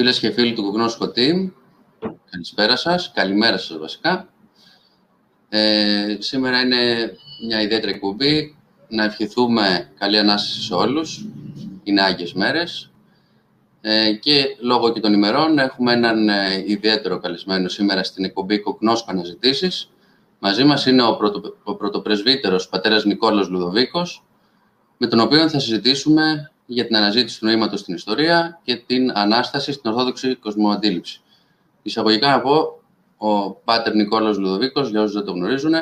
Φίλες και φίλοι του Κογνώσκο Team, καλησπέρα σας, καλημέρα σας βασικά. Ε, σήμερα είναι μια ιδιαίτερη εκπομπή, να ευχηθούμε καλή Ανάσταση σε όλους, είναι Άγιες μέρες. Ε, και λόγω και των ημερών έχουμε έναν ε, ιδιαίτερο καλεσμένο σήμερα στην εκπομπή Κογνώσκο Αναζητήσεις. Μαζί μας είναι ο, πρωτο, ο πρωτοπρεσβύτερος πατέρας Νικόλος Λουδοβίκος, με τον οποίο θα συζητήσουμε για την αναζήτηση του νοήματος στην ιστορία και την Ανάσταση στην Ορθόδοξη Κοσμοαντίληψη. Εισαγωγικά να πω, ο Πάτερ Νικόλαος Λουδοβίκος, για όσους δεν το γνωρίζουν,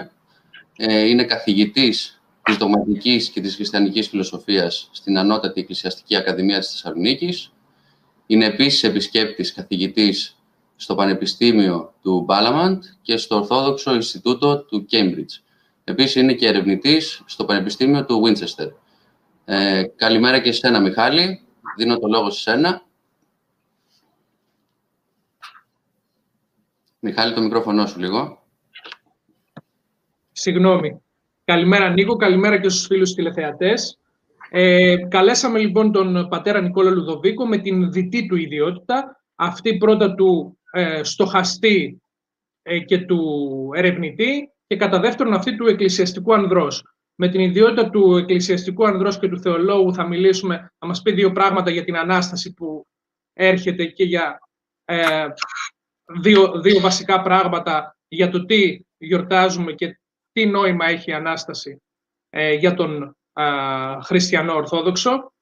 ε, είναι καθηγητής της δογματικής και της χριστιανικής φιλοσοφίας στην Ανώτατη Εκκλησιαστική Ακαδημία της Θεσσαλονίκης. Είναι επίσης επισκέπτης καθηγητής στο Πανεπιστήμιο του Μπάλαμαντ και στο Ορθόδοξο Ινστιτούτο του Κέμπριτζ. Επίσης είναι και ερευνητής στο Πανεπιστήμιο του Winchester. Ε, καλημέρα και εσένα, Μιχάλη. Δίνω το λόγο σε σένα. Μιχάλη, το μικρόφωνο σου λίγο. Συγγνώμη. Καλημέρα, Νίκο. Καλημέρα και στους φίλους τηλεθεατές. Ε, καλέσαμε λοιπόν τον πατέρα Νικόλα Λουδοβίκο με την δυτή του ιδιότητα, αυτή πρώτα του ε, στοχαστή ε, και του ερευνητή και κατά δεύτερον αυτή του εκκλησιαστικού ανδρός με την ιδιότητα του εκκλησιαστικού ανδρός και του θεολόγου θα μιλήσουμε, θα μας πει δύο πράγματα για την Ανάσταση που έρχεται και για ε, δύο, δύο βασικά πράγματα για το τι γιορτάζουμε και τι νόημα έχει η Ανάσταση ε, για τον χριστιανό Ορθόδοξο.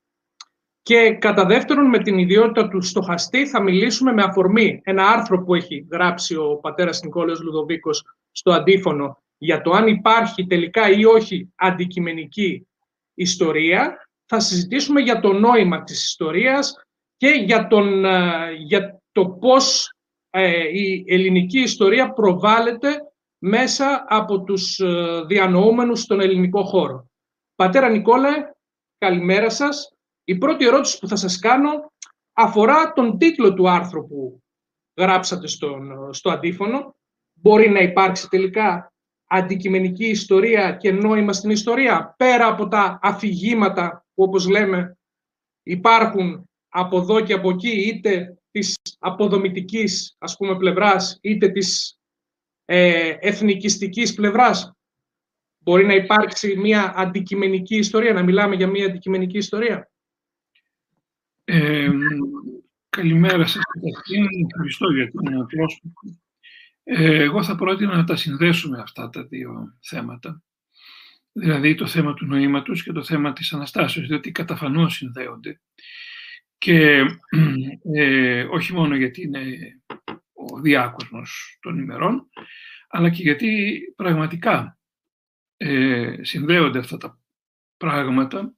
Και κατά δεύτερον, με την ιδιότητα του στοχαστή, θα μιλήσουμε με αφορμή ένα άρθρο που έχει γράψει ο πατέρας Νικόλαος Λουδοβίκος στο αντίφωνο για το αν υπάρχει τελικά ή όχι αντικειμενική ιστορία, θα συζητήσουμε για το νόημα της ιστορίας και για, τον, ε, για το πώς ε, η ελληνική ιστορία προβάλλεται μέσα από τους ε, διανοούμενους στον ελληνικό χώρο. Πατέρα Νικόλα, καλημέρα σας. Η πρώτη ερώτηση που θα σας κάνω αφορά τον τίτλο του άρθρου που γράψατε στον, στο αντίφωνο. Μπορεί να υπάρξει τελικά αντικειμενική ιστορία και νόημα στην ιστορία, πέρα από τα αφηγήματα που όπως λέμε υπάρχουν από εδώ και από εκεί, είτε της αποδομητικής ας πούμε πλευράς, είτε της ε, εθνικιστικής πλευράς. Μπορεί να υπάρξει μια αντικειμενική ιστορία, να μιλάμε για μια αντικειμενική ιστορία. Ε, καλημέρα σας. Ευχαριστώ για την πρόσωπο. Ε, εγώ θα πρότεινα να τα συνδέσουμε αυτά τα δύο θέματα. Δηλαδή το θέμα του νοήματος και το θέμα της Αναστάσεως, διότι καταφανώς συνδέονται. Και ε, όχι μόνο γιατί είναι ο διάκοσμος των ημερών, αλλά και γιατί πραγματικά ε, συνδέονται αυτά τα πράγματα,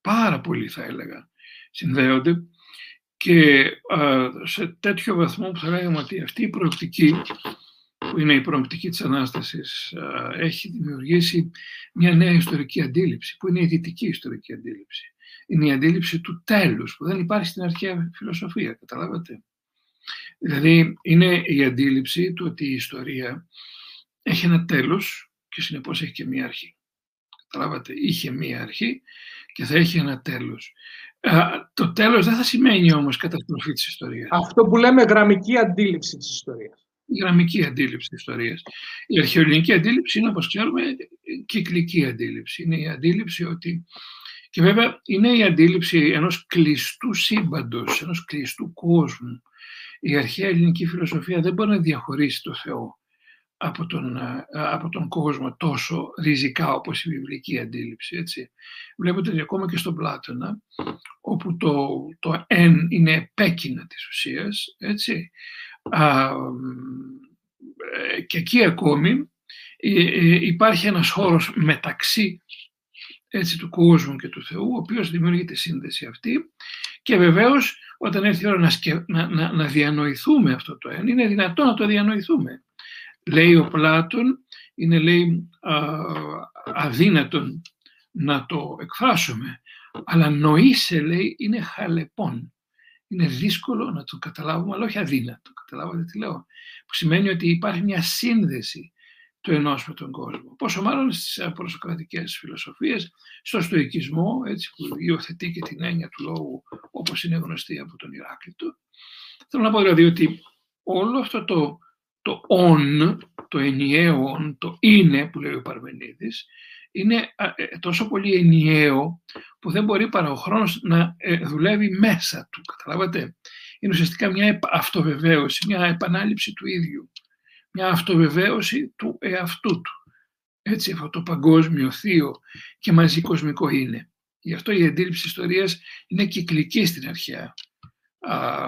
πάρα πολύ θα έλεγα, συνδέονται και σε τέτοιο βαθμό που θα λέγαμε ότι αυτή η προοπτική που είναι η προοπτική της Ανάστασης, έχει δημιουργήσει μια νέα ιστορική αντίληψη, που είναι η δυτική ιστορική αντίληψη. Είναι η αντίληψη του τέλους, που δεν υπάρχει στην αρχαία φιλοσοφία, καταλάβατε. Δηλαδή, είναι η αντίληψη του ότι η ιστορία έχει ένα τέλος και συνεπώς έχει και μία αρχή. Καταλάβατε, είχε μία αρχή και θα έχει ένα τέλος. το τέλος δεν θα σημαίνει όμως καταστροφή της ιστορίας. Αυτό που λέμε γραμμική αντίληψη της ιστορίας η γραμμική αντίληψη της ιστορίας. Η αρχαιοελληνική αντίληψη είναι, όπως ξέρουμε, κυκλική αντίληψη. Είναι η αντίληψη ότι... Και βέβαια είναι η αντίληψη ενός κλειστού σύμπαντος, ενός κλειστού κόσμου. Η αρχαία ελληνική φιλοσοφία δεν μπορεί να διαχωρίσει το Θεό από τον, από τον κόσμο τόσο ριζικά όπως η βιβλική αντίληψη. Έτσι. Βλέπετε ότι ακόμα και στον Πλάτωνα, όπου το, το «εν» είναι επέκεινα της ουσίας, έτσι, ε, και εκεί ακόμη ε, ε, υπάρχει ένας χώρος μεταξύ έτσι, του κόσμου και του Θεού, ο οποίος δημιουργεί τη σύνδεση αυτή και βεβαίως όταν έρθει η ώρα να, να, να, διανοηθούμε αυτό το ένα, είναι δυνατό να το διανοηθούμε. Λέει ο Πλάτων, είναι λέει αδύνατον να το εκφράσουμε, αλλά νοήσε λέει είναι χαλεπών είναι δύσκολο να το καταλάβουμε, αλλά όχι αδύνατο. Καταλάβατε τι λέω. Που σημαίνει ότι υπάρχει μια σύνδεση του ενός με τον κόσμο. Πόσο μάλλον στις προσοκρατικές φιλοσοφίες, στο στοικισμό, έτσι, που υιοθετεί και την έννοια του λόγου όπως είναι γνωστή από τον Ηράκλειτο, Θέλω να πω δηλαδή ότι όλο αυτό το, το on, το ενιαίο on, το είναι που λέει ο Παρμενίδης, είναι ε, τόσο πολύ ενιαίο που δεν μπορεί παρά ο χρόνος να ε, δουλεύει μέσα του. Καταλάβατε; Είναι ουσιαστικά μια αυτοβεβαίωση, μια επανάληψη του ίδιου. Μια αυτοβεβαίωση του εαυτού του. Έτσι αυτό το παγκόσμιο, θείο και μαζί κοσμικό είναι. Γι' αυτό η αντίληψη της ιστορίας είναι κυκλική στην αρχαία. Α,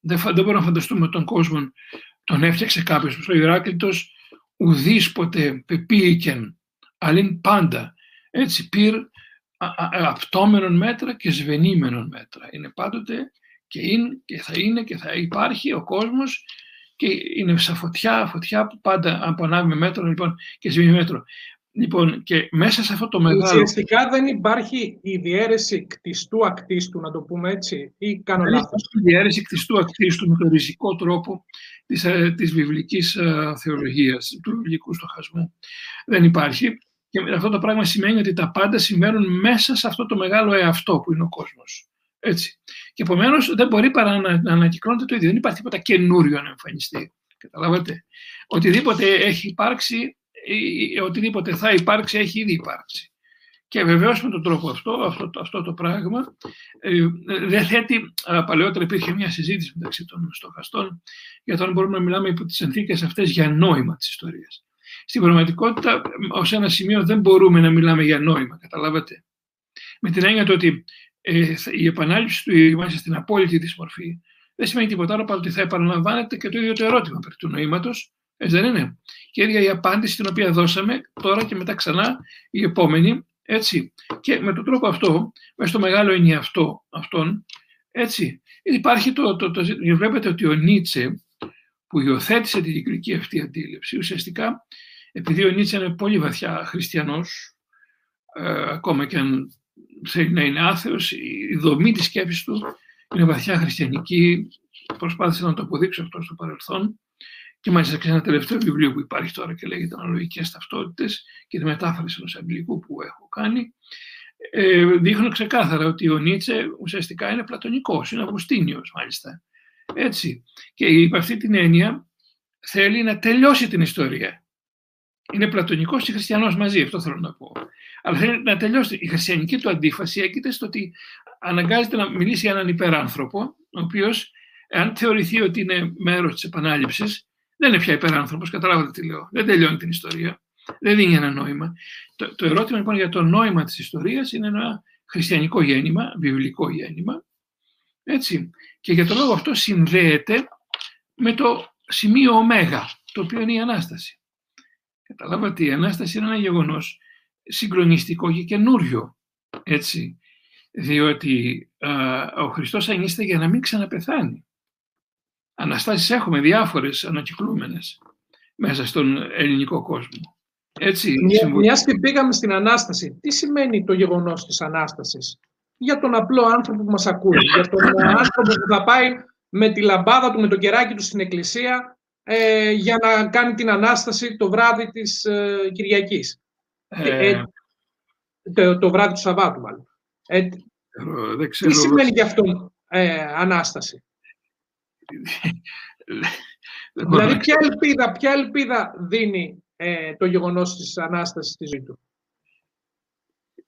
δεν, δεν μπορούμε να φανταστούμε τον κόσμο τον έφτιαξε κάποιος. Ο Ηράκλητος ουδής ποτέ πεποίηκεν αλλά πάντα. Έτσι, πήρ απτόμενων μέτρα και σβενήμενων μέτρα. Είναι πάντοτε και είναι και θα είναι και θα υπάρχει ο κόσμος και είναι σαν φωτιά, φωτιά που πάντα απονάβει με μέτρο λοιπόν, και σβήνει μέτρο. Λοιπόν, και μέσα σε αυτό το μεγάλο... Ουσιαστικά δεν υπάρχει η διαίρεση κτιστού ακτίστου, να το πούμε έτσι, ή κάνω λάθος. Η διαίρεση κτιστού ακτίστου με τον ριζικό τρόπο της, ε, της βιβλικής ε, θεολογίας, του βιβλικού στοχασμού. Δεν υπάρχει. Και αυτό το πράγμα σημαίνει ότι τα πάντα συμβαίνουν μέσα σε αυτό το μεγάλο εαυτό που είναι ο κόσμος. Έτσι. Και επομένως δεν μπορεί παρά να, να ανακυκλώνεται το ίδιο. Δεν υπάρχει τίποτα καινούριο να εμφανιστεί. Καταλάβατε. Οτιδήποτε έχει υπάρξει, οτιδήποτε θα υπάρξει, έχει ήδη υπάρξει. Και βεβαίως με τον τρόπο αυτό, αυτό, αυτό το πράγμα, ε, δεν θέτει, παλαιότερα υπήρχε μια συζήτηση μεταξύ των στοχαστών για το αν μπορούμε να μιλάμε υπό τις συνθήκες αυτές για νόημα της ιστορίας. Στην πραγματικότητα, ως ένα σημείο δεν μπορούμε να μιλάμε για νόημα, καταλάβατε. Με την έννοια του ότι ε, η επανάληψη του ίδιου μέσα στην απόλυτη της μορφή δεν σημαίνει τίποτα άλλο παρά ότι θα επαναλαμβάνεται και το ίδιο το ερώτημα περί του νοήματος, έτσι δεν είναι. Και ίδια η απάντηση την οποία δώσαμε τώρα και μετά ξανά η επόμενη, έτσι. Και με τον τρόπο αυτό, μέσα στο μεγάλο ενιαυτό αυτόν, έτσι, υπάρχει το, το, το, το βλέπετε ότι ο Νίτσε που υιοθέτησε την κυκλική αυτή αντίληψη, ουσιαστικά επειδή ο Νίτσε είναι πολύ βαθιά χριστιανός, ε, ακόμα και αν θέλει να είναι άθεος, η δομή της σκέψης του είναι βαθιά χριστιανική, προσπάθησε να το αποδείξω αυτό στο παρελθόν και μάλιστα σε ένα τελευταίο βιβλίο που υπάρχει τώρα και λέγεται «Αναλογικές ταυτότητες» και τη μετάφραση ενός αγγλικού που έχω κάνει, ε, δείχνω ξεκάθαρα ότι ο Νίτσε ουσιαστικά είναι πλατωνικός, είναι Αυγουστίνιος μάλιστα. Έτσι. Και υπ' αυτή την έννοια θέλει να τελειώσει την ιστορία είναι πλατωνικός και χριστιανός μαζί, αυτό θέλω να πω. Αλλά θέλει να τελειώσει. Η χριστιανική του αντίφαση έγκυται στο ότι αναγκάζεται να μιλήσει για έναν υπεράνθρωπο, ο οποίος, εάν θεωρηθεί ότι είναι μέρος της επανάληψης, δεν είναι πια υπεράνθρωπος, καταλάβατε τι λέω. Δεν τελειώνει την ιστορία. Δεν δίνει ένα νόημα. Το, το ερώτημα λοιπόν για το νόημα της ιστορίας είναι ένα χριστιανικό γέννημα, βιβλικό γέννημα. Έτσι. Και για τον λόγο αυτό συνδέεται με το σημείο ω, το οποίο είναι η Ανάσταση. Καταλάβατε ότι η Ανάσταση είναι ένα γεγονός συγκλονιστικό και καινούριο. Έτσι. Διότι α, ο Χριστός ανήστε για να μην ξαναπεθάνει. Αναστάσεις έχουμε διάφορες ανακυκλούμενες μέσα στον ελληνικό κόσμο. Έτσι, Μια, μιας και πήγαμε στην Ανάσταση, τι σημαίνει το γεγονός της Ανάστασης; Για τον απλό άνθρωπο που μας ακούει, για τον άνθρωπο που θα πάει με τη λαμπάδα του, με το κεράκι του στην εκκλησία ε, για να κάνει την Ανάσταση το βράδυ της ε, Κυριακής. Ε, ε το, το, βράδυ του Σαββάτου, μάλλον. Ε, δεν ξέρω, τι σημαίνει γι' αυτό Ανάσταση; δηλαδή, ποια ελπίδα, ποια ελπίδα δίνει το γεγονός της Ανάστασης στη ζωή του;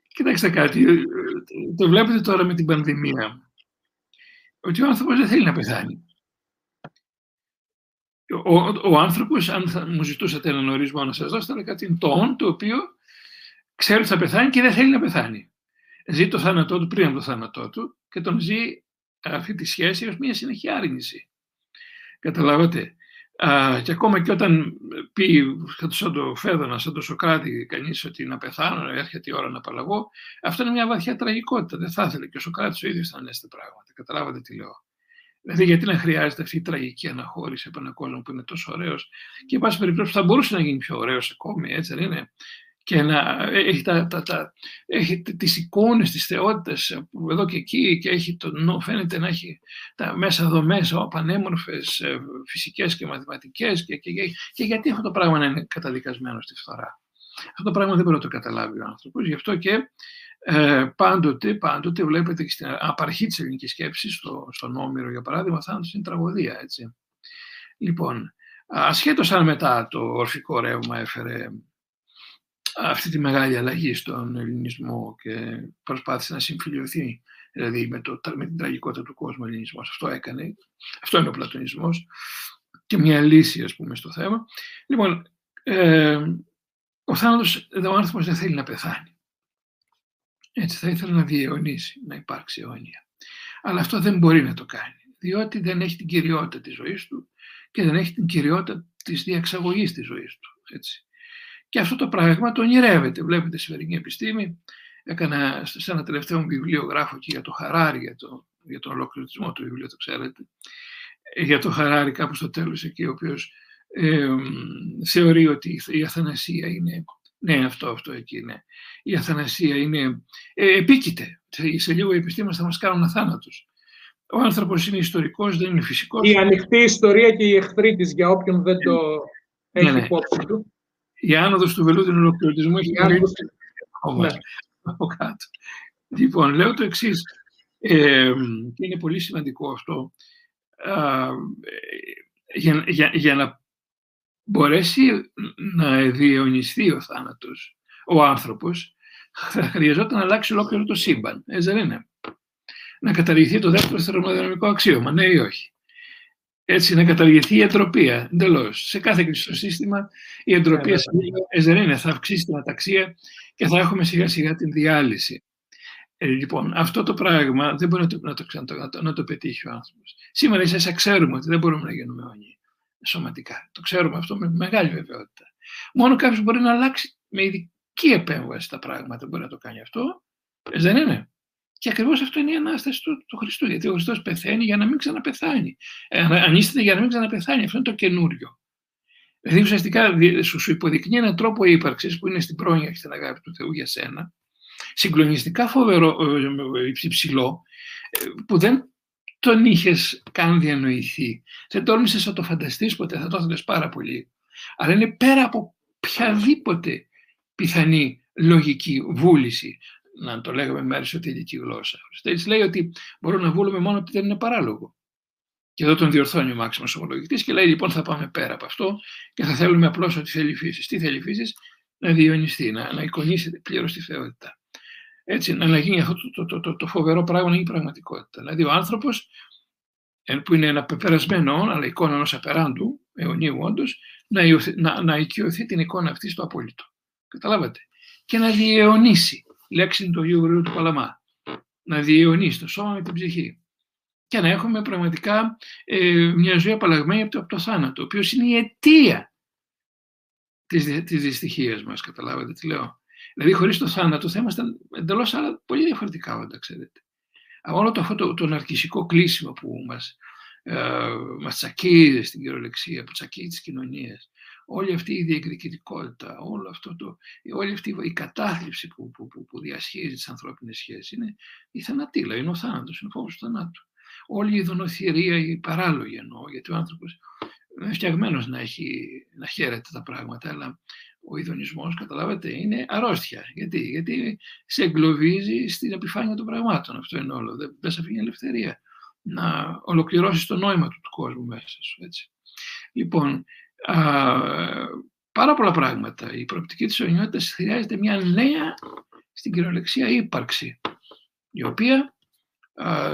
Κοιτάξτε κάτι, το βλέπετε τώρα με την πανδημία, ότι ο άνθρωπος δεν θέλει να πεθάνει ο, ο άνθρωπος, αν θα μου ζητούσατε έναν ορισμό να σας δώσω, θα κάτι το το οποίο ξέρει ότι θα πεθάνει και δεν θέλει να πεθάνει. Ζει το θάνατό του πριν από το θάνατό του και τον ζει αυτή τη σχέση ως μια συνεχή άρνηση. Καταλάβατε. Α, και ακόμα και όταν πει σαν το Φέδωνα, σαν το Σοκράτη, κανείς ότι να πεθάνω, έρχεται η ώρα να απαλλαγώ, αυτό είναι μια βαθιά τραγικότητα. Δεν θα ήθελε και ο Σοκράτης ο ίδιος να ανέσται πράγματα. Καταλάβατε τι λέω. Δηλαδή, γιατί να χρειάζεται αυτή η τραγική αναχώρηση από έναν κόσμο που είναι τόσο ωραίος και, εν πάση περιπτώσει, θα μπορούσε να γίνει πιο ωραίος ακόμη, έτσι δεν είναι; Και να έχει, τα, τα, τα, έχει τις εικόνες, τις θεότητες εδώ και εκεί και έχει το, φαίνεται να έχει τα μέσα δομές πανέμορφες ε, φυσικές και μαθηματικές και, και, και, και γιατί αυτό το πράγμα να είναι καταδικασμένο στη φθορά; Αυτό το πράγμα δεν μπορεί να το καταλάβει ο άνθρωπος, γι' αυτό και ε, πάντοτε, πάντοτε βλέπετε και στην απαρχή της ελληνικής σκέψης, στο, στον Όμηρο για παράδειγμα, θάνατος είναι τραγωδία, έτσι. Λοιπόν, ασχέτως αν μετά το ορφικό ρεύμα έφερε αυτή τη μεγάλη αλλαγή στον ελληνισμό και προσπάθησε να συμφιλειωθεί δηλαδή με, το, με την τραγικότητα του κόσμου ο ελληνισμός. Αυτό έκανε. Αυτό είναι ο πλατωνισμός και μια λύση ας πούμε στο θέμα. Λοιπόν, ε, ο θάνατος, ο άνθρωπος δεν θέλει να πεθάνει. Έτσι θα ήθελε να διαιωνίσει, να υπάρξει αιώνια. Αλλά αυτό δεν μπορεί να το κάνει, διότι δεν έχει την κυριότητα της ζωής του και δεν έχει την κυριότητα της διαξαγωγής της ζωής του. Έτσι. Και αυτό το πράγμα το ονειρεύεται. Βλέπετε, σημερινή επιστήμη, έκανα σε ένα τελευταίο βιβλίο γράφω και για το Χαράρι, για, το, για τον ολοκληρωτισμό του βιβλίου, το ξέρετε, ε, για το Χαράρι κάπου στο τέλος εκεί, ο οποίος ε, θεωρεί ότι η αθανασία είναι ναι, αυτό, αυτό εκεί είναι. Η αθανασία είναι ε, επίκειται. Σε λίγο οι επιστήμονες θα μας κάνουν αθάνατος. Ο άνθρωπος είναι ιστορικός, δεν είναι φυσικός. Η ανοιχτή ιστορία και η εχθρή της, για όποιον δεν το ναι, έχει ναι. υπόψη του. Η άνοδος του βελούδινου ολοκληρωτισμού έχει άνοδος... Ναι. από κάτω. Λοιπόν, λέω το εξής. Ε, και είναι πολύ σημαντικό αυτό. Ε, για, για, για να μπορέσει να διαιωνιστεί ο θάνατος, ο άνθρωπος, θα χρειαζόταν να αλλάξει ολόκληρο το σύμπαν. Έτσι δεν είναι; Να καταργηθεί το δεύτερο θερμοδυναμικό αξίωμα, ναι ή όχι; Έτσι, να καταργηθεί η εντροπία εντελώς. Σε κάθε κλειστό σύστημα η εντροπία έτσι δεν είναι; Θα αυξήσει την αταξία και θα έχουμε σιγά σιγά την διάλυση. Ε, λοιπόν, αυτό το πράγμα δεν μπορεί να το, να το, να το, να το πετύχει ο άνθρωπος. Σήμερα ίσα ξέρουμε ότι δεν μπορούμε να γίνουμε όνειοι σωματικά. Το ξέρουμε αυτό με μεγάλη βεβαιότητα. Μόνο κάποιος μπορεί να αλλάξει με ειδική επέμβαση τα πράγματα. Μπορεί να το κάνει αυτό. Ε, δεν είναι. Και ακριβώς αυτό είναι η ανάσταση του, του Χριστού. Γιατί ο Χριστός πεθαίνει για να μην ξαναπεθάνει. Ε, ανίσταται για να μην ξαναπεθάνει. Αυτό είναι το καινούριο. Δηλαδή ουσιαστικά σου, σου υποδεικνύει έναν τρόπο ύπαρξης που είναι στην πρόνοια και στην αγάπη του Θεού για σένα. Συγκλονιστικά φοβερό, ε, ε, υψηλό, που δεν τον είχες καν διανοηθεί. Δεν τόλμησες να το φανταστείς ποτέ, θα το ήθελε πάρα πολύ. Αλλά είναι πέρα από οποιαδήποτε πιθανή λογική βούληση, να το λέγαμε με αριστοτελική γλώσσα. Έτσι λέει ότι μπορούμε να βούλουμε μόνο ότι δεν είναι παράλογο. Και εδώ τον διορθώνει ο Μάξιμος Ομολογητής και λέει: Λοιπόν, θα πάμε πέρα από αυτό και θα θέλουμε απλώς ότι θέλει η φύσης. Τι θέλει η φύσης, να διονυστεί, να, να εικονίσει πλήρως τη θεότητα. Έτσι, να γίνει αυτό το, το, το, το, φοβερό πράγμα να γίνει πραγματικότητα. Δηλαδή, ο άνθρωπος, που είναι ένα πεπερασμένο, αλλά εικόνα ενός απεράντου, αιωνίου όντως, να, να, να οικειωθεί την εικόνα αυτή στο απόλυτο. Καταλάβατε. Και να διαιωνίσει. Λέξη του Αγίου του Παλαμά. Να διαιωνίσει το σώμα με την ψυχή και να έχουμε πραγματικά ε, μια ζωή απαλλαγμένη από το, από το θάνατο, ο οποίος είναι η αιτία της, της δυστυχίας μας, καταλάβατε τι λέω. Δηλαδή χωρίς το θάνατο θα ήμασταν εντελώς άλλα πολύ διαφορετικά όντα, ξέρετε. Όλο το, αυτό το, το ναρκισικό κλείσιμο που μας, ε, μας τσακίζει στην κυριολεξία, που τσακίζει τις κοινωνίες, όλη αυτή η διεκδικητικότητα, όλο αυτό το, όλη αυτή η κατάθλιψη που, που, που, που διασχίζει τις ανθρώπινες σχέσεις είναι η θανατήλα, είναι ο θάνατος, είναι ο φόβος του θανάτου όλη η δονοθυρία, η παράλογη εννοώ, γιατί ο άνθρωπος είναι φτιαγμένος να, έχει, να χαίρεται τα πράγματα, αλλά ο ειδονισμός, καταλάβατε, είναι αρρώστια. Γιατί, Γιατί σε εγκλωβίζει στην επιφάνεια των πραγμάτων. Αυτό είναι όλο. Δεν, δεν σε αφήνει ελευθερία να ολοκληρώσεις το νόημα του, του κόσμου μέσα σου. Έτσι. Λοιπόν, α, πάρα πολλά πράγματα. Η προοπτική της αιωνιότητας χρειάζεται μια νέα στην κυριολεξία ύπαρξη, η οποία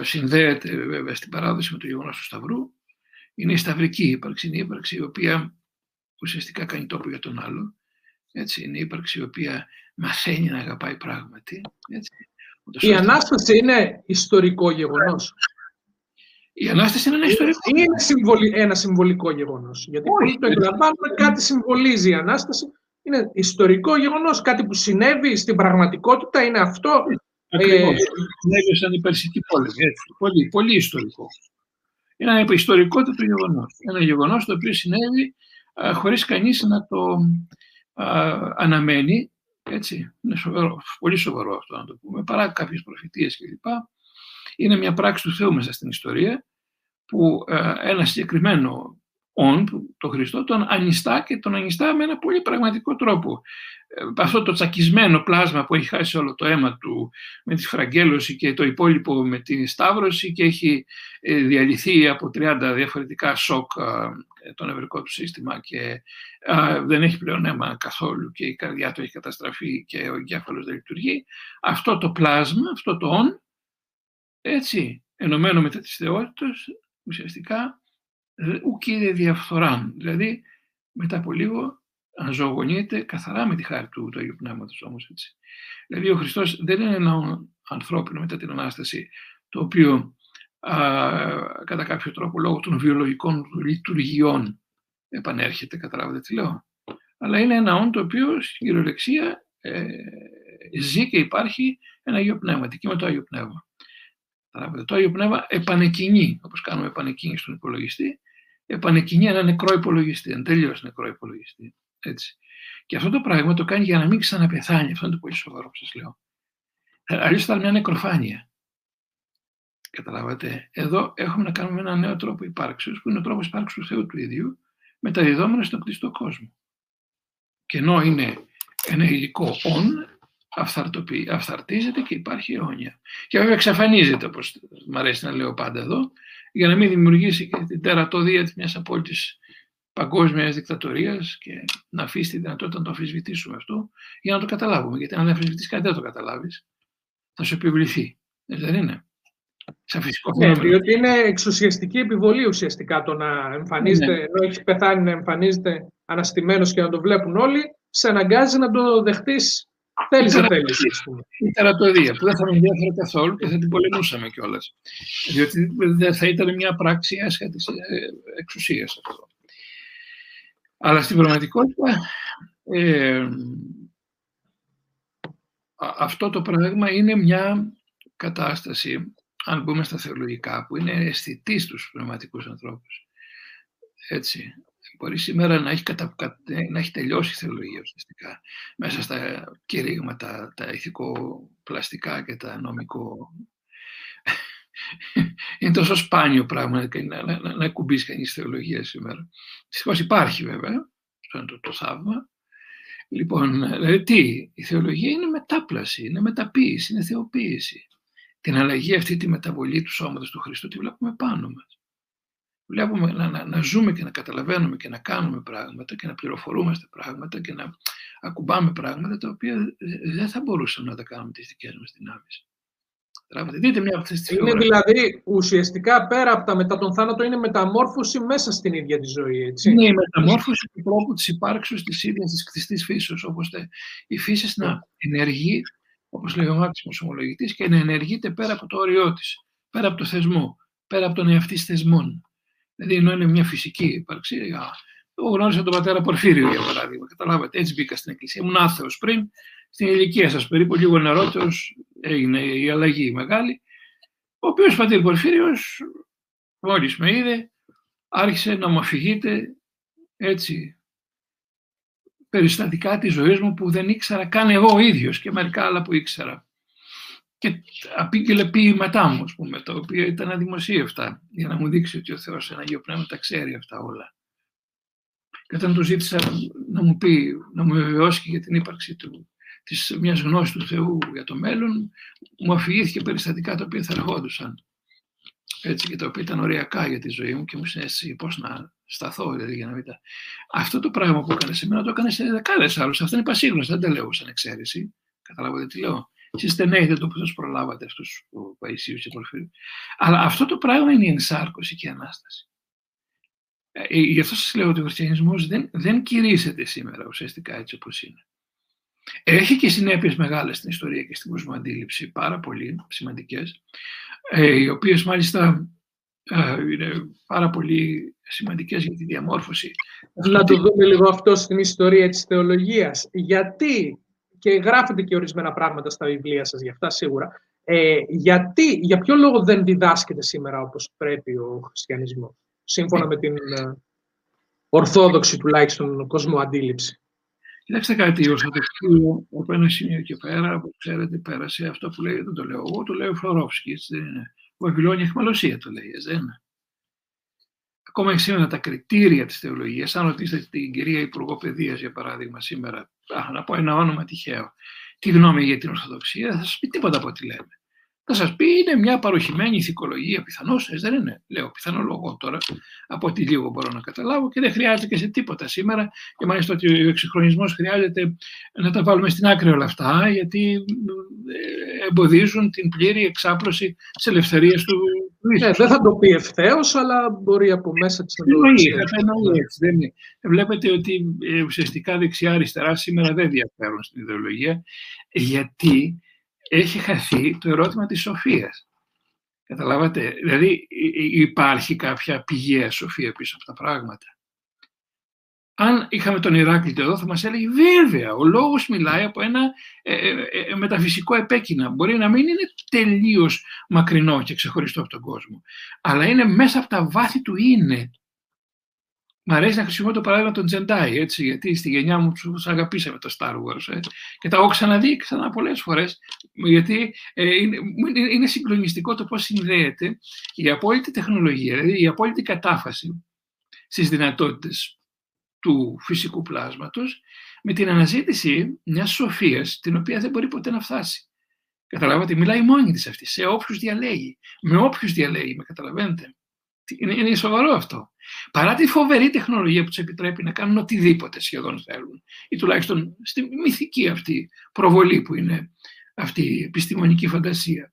συνδέεται βέβαια στην παράδοση με το γεγονός του Σταυρού. Είναι η σταυρική ύπαρξη, είναι η ύπαρξη η οποία ουσιαστικά κάνει τόπο για τον άλλο. Έτσι, είναι η ύπαρξη η οποία μαθαίνει να αγαπάει πράγματι. Έτσι. Η Ανάσταση είναι ιστορικό γεγονός. Η Ανάσταση είναι ένα ιστορικό Είναι συμβολι... ένα συμβολικό γεγονός. Γιατί Όχι, το εκλαμβάνουμε, κάτι συμβολίζει η Ανάσταση. Είναι ιστορικό γεγονός, κάτι που συνέβη στην πραγματικότητα, είναι αυτό Ακριβώς. Ε, Συνέβη σαν η Περσική πόλεμη. Πολύ, πολύ ιστορικό. Είναι ένα ιστορικότατο γεγονός. Ένα γεγονός το οποίο συνέβη χωρίς κανείς να το α, αναμένει. Έτσι. Είναι σοβαρό, πολύ σοβαρό αυτό να το πούμε. Παρά κάποιες προφητείες κλπ. Είναι μια πράξη του Θεού μέσα στην ιστορία που ένα συγκεκριμένο όν, το Χριστό, τον ανιστά και τον ανιστά με ένα πολύ πραγματικό τρόπο. Ε, αυτό το τσακισμένο πλάσμα που έχει χάσει όλο το αίμα του με τη φραγγέλωση και το υπόλοιπο με τη σταύρωση και έχει ε, διαλυθεί από 30 διαφορετικά σοκ το νευρικό του σύστημα και δεν έχει πλέον αίμα καθόλου και η καρδιά του έχει καταστραφεί και ο εγκέφαλος δεν λειτουργεί. Αυτό το πλάσμα, αυτό το όν, έτσι, ενωμένο μετά τις θεότητες, ουσιαστικά ουκ είδε διαφθοράν. Δηλαδή, μετά από λίγο αναζωογονείται καθαρά με τη χάρη του, του Αγίου Πνεύματος όμως έτσι. Δηλαδή ο Χριστός δεν είναι ένα ανθρώπινο μετά την Ανάσταση το οποίο α, κατά κάποιο τρόπο λόγω των βιολογικών λειτουργιών επανέρχεται, καταλάβετε τι λέω. Αλλά είναι ένα όν το οποίο στην κυριολεξία ε, ζει και υπάρχει ένα Αγίο Πνεύμα, τι με το Αγίο Πνεύμα. Το Άγιο Πνεύμα επανεκκινεί, όπως κάνουμε επανεκκίνηση στον υπολογιστή, επανεκκινεί ένα νεκρό υπολογιστή, ένα τελείω νεκρό υπολογιστή. Έτσι. Και αυτό το πράγμα το κάνει για να μην ξαναπεθάνει. Αυτό είναι το πολύ σοβαρό που σας λέω. Αλλιώς θα ήταν μια νεκροφάνεια. Καταλάβατε. Εδώ έχουμε να κάνουμε ένα νέο τρόπο υπάρξεω, που είναι ο τρόπος υπάρξεω του Θεού του ίδιου, μεταδιδόμενο στον κτιστό κόσμο. Και ενώ είναι ένα υλικό όν, αυθαρτίζεται και υπάρχει αιώνια. Και βέβαια εξαφανίζεται, όπως μου αρέσει να λέω πάντα εδώ, για να μην δημιουργήσει και την τερατοδία μιας απόλυτης παγκόσμιας δικτατορίας και να αφήσει τη δυνατότητα να το αμφισβητήσουμε αυτό για να το καταλάβουμε. Γιατί αν δεν αμφισβητήσει κάτι, δεν το καταλάβεις. Θα σου επιβληθεί. Δεν είναι. Σαν φυσικό ναι, διότι είναι εξουσιαστική επιβολή ουσιαστικά το να εμφανίζεται, ναι. ενώ έχει πεθάνει να εμφανίζεται αναστημένος και να το βλέπουν όλοι, σε αναγκάζει να το δεχτείς Θέλεις να θέλεις. Η τερατοδία που δεν θα με ενδιαφέρει καθόλου και θα την πολεμούσαμε κιόλας. Διότι δεν θα ήταν μια πράξη άσχετη εξουσίας αυτό. Αλλά στην πραγματικότητα ε, αυτό το πράγμα είναι μια κατάσταση, αν μπούμε στα θεολογικά, που είναι αισθητής στους πνευματικούς ανθρώπους. Έτσι. Μπορεί σήμερα να έχει, κατα... να έχει τελειώσει η θεολογία ουσιαστικά μέσα στα κηρύγματα, τα ηθικοπλαστικά και τα νομικό. Είναι τόσο σπάνιο πράγμα να, να, να, να κουμπίσει κανείς θεολογία σήμερα. Δυστυχώς υπάρχει βέβαια, αυτό είναι το, το θαύμα. Λοιπόν, δηλαδή τι, η θεολογία είναι μετάπλαση, είναι μεταποίηση, είναι θεοποίηση. Την αλλαγή αυτή, τη μεταβολή του σώματος του Χριστού τη βλέπουμε πάνω μας βλέπουμε να, να, να, ζούμε και να καταλαβαίνουμε και να κάνουμε πράγματα και να πληροφορούμαστε πράγματα και να ακουμπάμε πράγματα τα οποία δεν θα μπορούσαμε να τα κάνουμε τις δικές μας δυνάμεις. Δείτε μια από αυτές τις Είναι δηλαδή ουσιαστικά πέρα από τα μετά τον θάνατο είναι μεταμόρφωση μέσα στην ίδια τη ζωή, έτσι. Είναι η μεταμόρφωση του τρόπου της υπάρξεως της ίδιας της κτιστής φύσεως, όπως η φύση να ενεργεί, όπως λέει ο Μάξιμος ομολογητής, και να ενεργείται πέρα από το όριό της, πέρα από το θεσμό, πέρα από τον εαυτή θεσμών. Δηλαδή, ενώ είναι μια φυσική ύπαρξη. Εγώ γνώρισα τον πατέρα Πορφύριο, για παράδειγμα. Καταλάβατε, έτσι μπήκα στην εκκλησία. Ήμουν άθεος πριν. Στην ηλικία σας, περίπου λίγο νερότερο, έγινε η αλλαγή μεγάλη. Ο οποίος πατήρ Πορφύριος, μόλις με είδε, άρχισε να μου αφηγείται έτσι περιστατικά της ζωής μου που δεν ήξερα καν εγώ ο ίδιος και μερικά άλλα που ήξερα και απήγγειλε ποίηματά μου, ας πούμε, τα οποία ήταν αδημοσίευτα, για να μου δείξει ότι ο Θεός ένα Αγίο Πνεύμα τα ξέρει αυτά όλα. Και όταν του ζήτησα να μου πει, να μου βεβαιώσει για την ύπαρξη του, της μιας γνώσης του Θεού για το μέλλον, μου αφηγήθηκε περιστατικά τα οποία θα ερχόντουσαν. Έτσι, και τα οποία ήταν ωριακά για τη ζωή μου και μου συνέστησε πώς να σταθώ, δηλαδή, για να μην τα... Αυτό το πράγμα που έκανε σε μένα το έκανε σε δεκάδες άλλους. Αυτά είναι πασίγνωστα, δεν τα λέω σαν εξαίρεση. Καταλάβατε τι λέω. Εσείς δεν το που σας προλάβατε αυτούς του Παϊσίους και Πορφύριου. Αλλά αυτό το πράγμα είναι η ενσάρκωση και η Ανάσταση. Ε, ε, γι' αυτό σας λέω ότι ο χριστιανισμός δεν, δεν κηρύσσεται σήμερα ουσιαστικά έτσι όπως είναι. Έχει και συνέπειες μεγάλες στην ιστορία και στην κοσμοαντίληψη, πάρα πολύ σημαντικές, ε, οι οποίες μάλιστα είναι πάρα πολύ σημαντικές για τη διαμόρφωση. Να το δούμε λίγο αυτό στην ιστορία της θεολογίας. Γιατί και γράφετε και ορισμένα πράγματα στα βιβλία σας για αυτά σίγουρα. Ε, γιατί, για ποιο λόγο δεν διδάσκεται σήμερα όπως πρέπει ο χριστιανισμός, σύμφωνα με την ε, ορθόδοξη τουλάχιστον κόσμο αντίληψη; Κοιτάξτε κάτι, ο από ένα σημείο και πέρα, που ξέρετε, πέρασε αυτό που λέει, δεν το λέω εγώ, το λέει ο Φλωρόφσκι, έτσι δεν είναι. Βαβυλώνια εχμαλωσία το λέει, δεν είναι. Ακόμα και σήμερα τα κριτήρια της θεολογίας, αν ρωτήσετε την κυρία Υπουργό Παιδείας, για παράδειγμα, σήμερα, να πω ένα όνομα τυχαίο, τι γνώμη για την Ορθοδοξία, θα σας πει τίποτα από ό,τι λέμε θα σας πει είναι μια παροχημένη ηθικολογία πιθανώς, δεν είναι. Λέω πιθανό τώρα, από ό,τι λίγο μπορώ να καταλάβω και δεν χρειάζεται και σε τίποτα σήμερα. Και μάλιστα ότι ο εξυγχρονισμός χρειάζεται να τα βάλουμε στην άκρη όλα αυτά, γιατί ε, εμποδίζουν την πλήρη εξάπλωση της ελευθερίας του ναι, δεν θα το πει ευθέως, αλλά μπορεί από μέσα της να Βλέπετε ότι ε, ουσιαστικά δεξιά-αριστερά σήμερα δεν διαφέρουν στην ιδεολογία, γιατί έχει χαθεί το ερώτημα της σοφίας. Καταλάβατε, δηλαδή υπάρχει κάποια πηγαία σοφία πίσω από τα πράγματα. Αν είχαμε τον Ηράκλειο εδώ θα μας έλεγε βέβαια, ο λόγος μιλάει από ένα ε, ε, ε, μεταφυσικό επέκεινα. Μπορεί να μην είναι τελείως μακρινό και ξεχωριστό από τον κόσμο, αλλά είναι μέσα από τα βάθη του είναι. Μ' αρέσει να χρησιμοποιώ το παράδειγμα των Τζεντάι, έτσι, γιατί στη γενιά μου τους αγαπήσαμε το Star Wars. Ε, και τα έχω ξαναδεί ξανά πολλές φορές, γιατί ε, είναι, είναι συγκλονιστικό το πώς συνδέεται η απόλυτη τεχνολογία, δηλαδή η απόλυτη κατάφαση στις δυνατότητες του φυσικού πλάσματος με την αναζήτηση μιας σοφίας την οποία δεν μπορεί ποτέ να φτάσει. Καταλάβατε, μιλάει μόνη της αυτή, σε όποιους διαλέγει, με όποιους διαλέγει, με καταλαβαίνετε. Είναι, είναι σοβαρό αυτό. Παρά τη φοβερή τεχνολογία που τους επιτρέπει να κάνουν οτιδήποτε σχεδόν θέλουν, ή τουλάχιστον στη μυθική αυτή προβολή που είναι αυτή η επιστημονική φαντασία.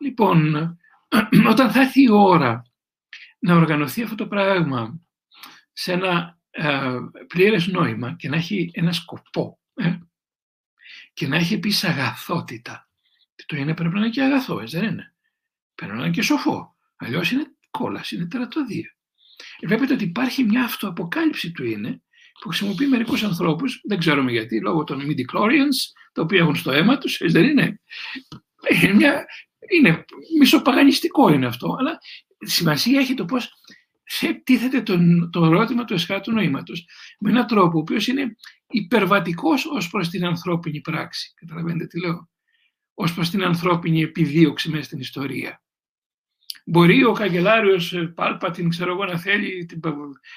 Λοιπόν, όταν θα έρθει η ώρα να οργανωθεί αυτό το πράγμα σε ένα ε, πλήρες νόημα και να έχει ένα σκοπό ε, και να έχει επίσης αγαθότητα. Το είναι πρέπει να είναι και αγαθό, δεν είναι. Πρέπει να είναι και σοφό. Αλλιώς είναι κόλαση, είναι τερατωδία. Βλέπετε ότι υπάρχει μια αυτοαποκάλυψη του είναι που χρησιμοποιεί μερικούς ανθρώπους, δεν ξέρουμε γιατί, λόγω των midi-chlorians, τα οποία έχουν στο αίμα τους, δεν είναι. Είναι, μια, είναι μισοπαγανιστικό είναι αυτό, αλλά σημασία έχει το πώ τίθεται το, το ερώτημα του εσχάτου νοήματος με έναν τρόπο ο οποίος είναι υπερβατικός ως προς την ανθρώπινη πράξη. Καταλαβαίνετε τι λέω; Ω προς την ανθρώπινη επιδίωξη μέσα στην ιστορία. Μπορεί ο καγκελάριος ε, Πάλπατιν, ξέρω εγώ, να θέλει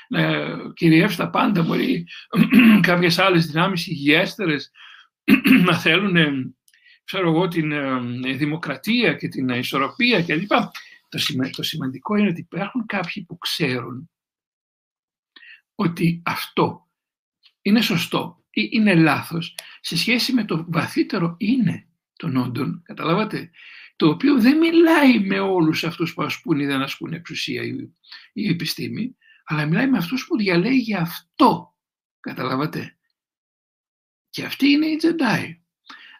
να κυριεύσει τα πάντα. Μπορεί κάποιες άλλες δυνάμεις υγιέστερες να θέλουν, ε, ξέρω εγώ, την ε, δημοκρατία και την ισορροπία κλπ. Το, το σημαντικό είναι ότι υπάρχουν κάποιοι που ξέρουν ότι αυτό είναι σωστό ή είναι λάθος σε σχέση με το βαθύτερο είναι των όντων, καταλάβατε, το οποίο δεν μιλάει με όλους αυτούς που ασκούν ή δεν ασκούν εξουσία ή, η επιστήμη, αλλά μιλάει με αυτούς που διαλέγει αυτό, καταλάβατε; Και αυτή είναι η Τζεντάι.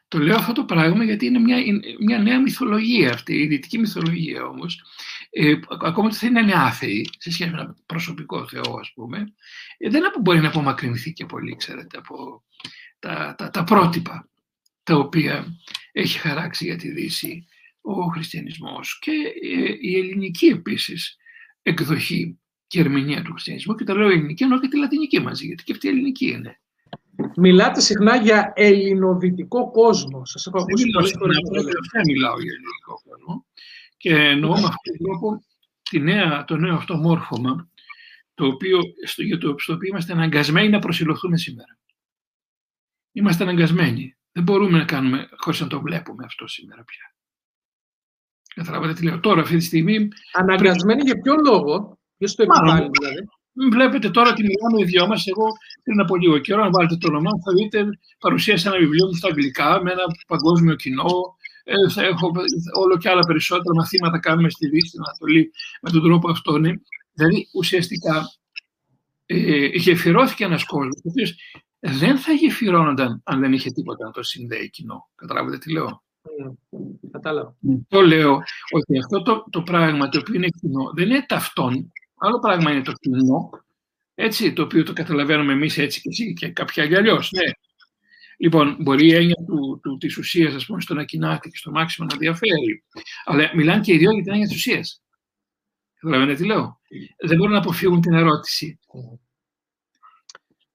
Το λέω αυτό το πράγμα γιατί είναι μια, μια νέα μυθολογία αυτή, η δυτική μυθολογία όμως. Ε, ακόμα ότι θα είναι άθεοι σε σχέση με ένα προσωπικό Θεό, ας πούμε, ε, δεν μπορεί να απομακρυνθεί και πολύ, ξέρετε, από τα, τα, τα πρότυπα τα οποία έχει χαράξει για τη Δύση ο χριστιανισμός και ε, η ελληνική επίσης εκδοχή και ερμηνεία του χριστιανισμού και τα λέω ελληνική εννοώ και τη λατινική μαζί γιατί και αυτή η ελληνική είναι. Μιλάτε συχνά για ελληνοδυτικό κόσμο. Σας έχω ακούσει πολλές φορές. Δεν μιλάω για ελληνικό κόσμο και εννοώ με αυτόν τον τρόπο τη νέα, το νέο αυτό μόρφωμα το οποίο, στο, για το, στο οποίο είμαστε αναγκασμένοι να προσιλωθούμε σήμερα. Είμαστε αναγκασμένοι. Δεν μπορούμε να κάνουμε χωρίς να το βλέπουμε αυτό σήμερα πια. Καταλάβατε τι λέω. Τώρα, αυτή τη στιγμή. Αναγκασμένοι για ποιο λόγο, ποιος το επιβάλλει δηλαδή; Βλέπετε τώρα τι μιλάμε οι δυο μας. Εγώ πριν από λίγο καιρό, αν βάλετε το όνομά μου, θα δείτε παρουσίασα ένα βιβλίο μου στα αγγλικά με ένα παγκόσμιο κοινό. Ε, θα έχω όλο και άλλα περισσότερα μαθήματα κάνουμε στη Δύση, στην Ανατολή, με τον τρόπο αυτό. Ναι. Δηλαδή, ουσιαστικά ε, γεφυρώθηκε ένας κόσμος, ο οποίος δεν θα γεφυρώνονταν αν δεν είχε τίποτα να το συνδέει κοινό. Καταλάβετε τι λέω; Κατάλαβα. Το λέω ότι αυτό το, το πράγμα το οποίο είναι κοινό δεν είναι ταυτόν. Άλλο πράγμα είναι το κοινό, έτσι, το οποίο το καταλαβαίνουμε εμείς έτσι και εσύ και κάποια άλλοι αλλιώς. Ναι. Λοιπόν, μπορεί η έννοια του, του, της ουσίας, ας πούμε, στο να κοινάται και στο μάξιμο να διαφέρει. Αλλά μιλάνε και οι δύο για την έννοια της ουσίας. Καταλαβαίνετε τι λέω; Δεν μπορούν να αποφύγουν την ερώτηση.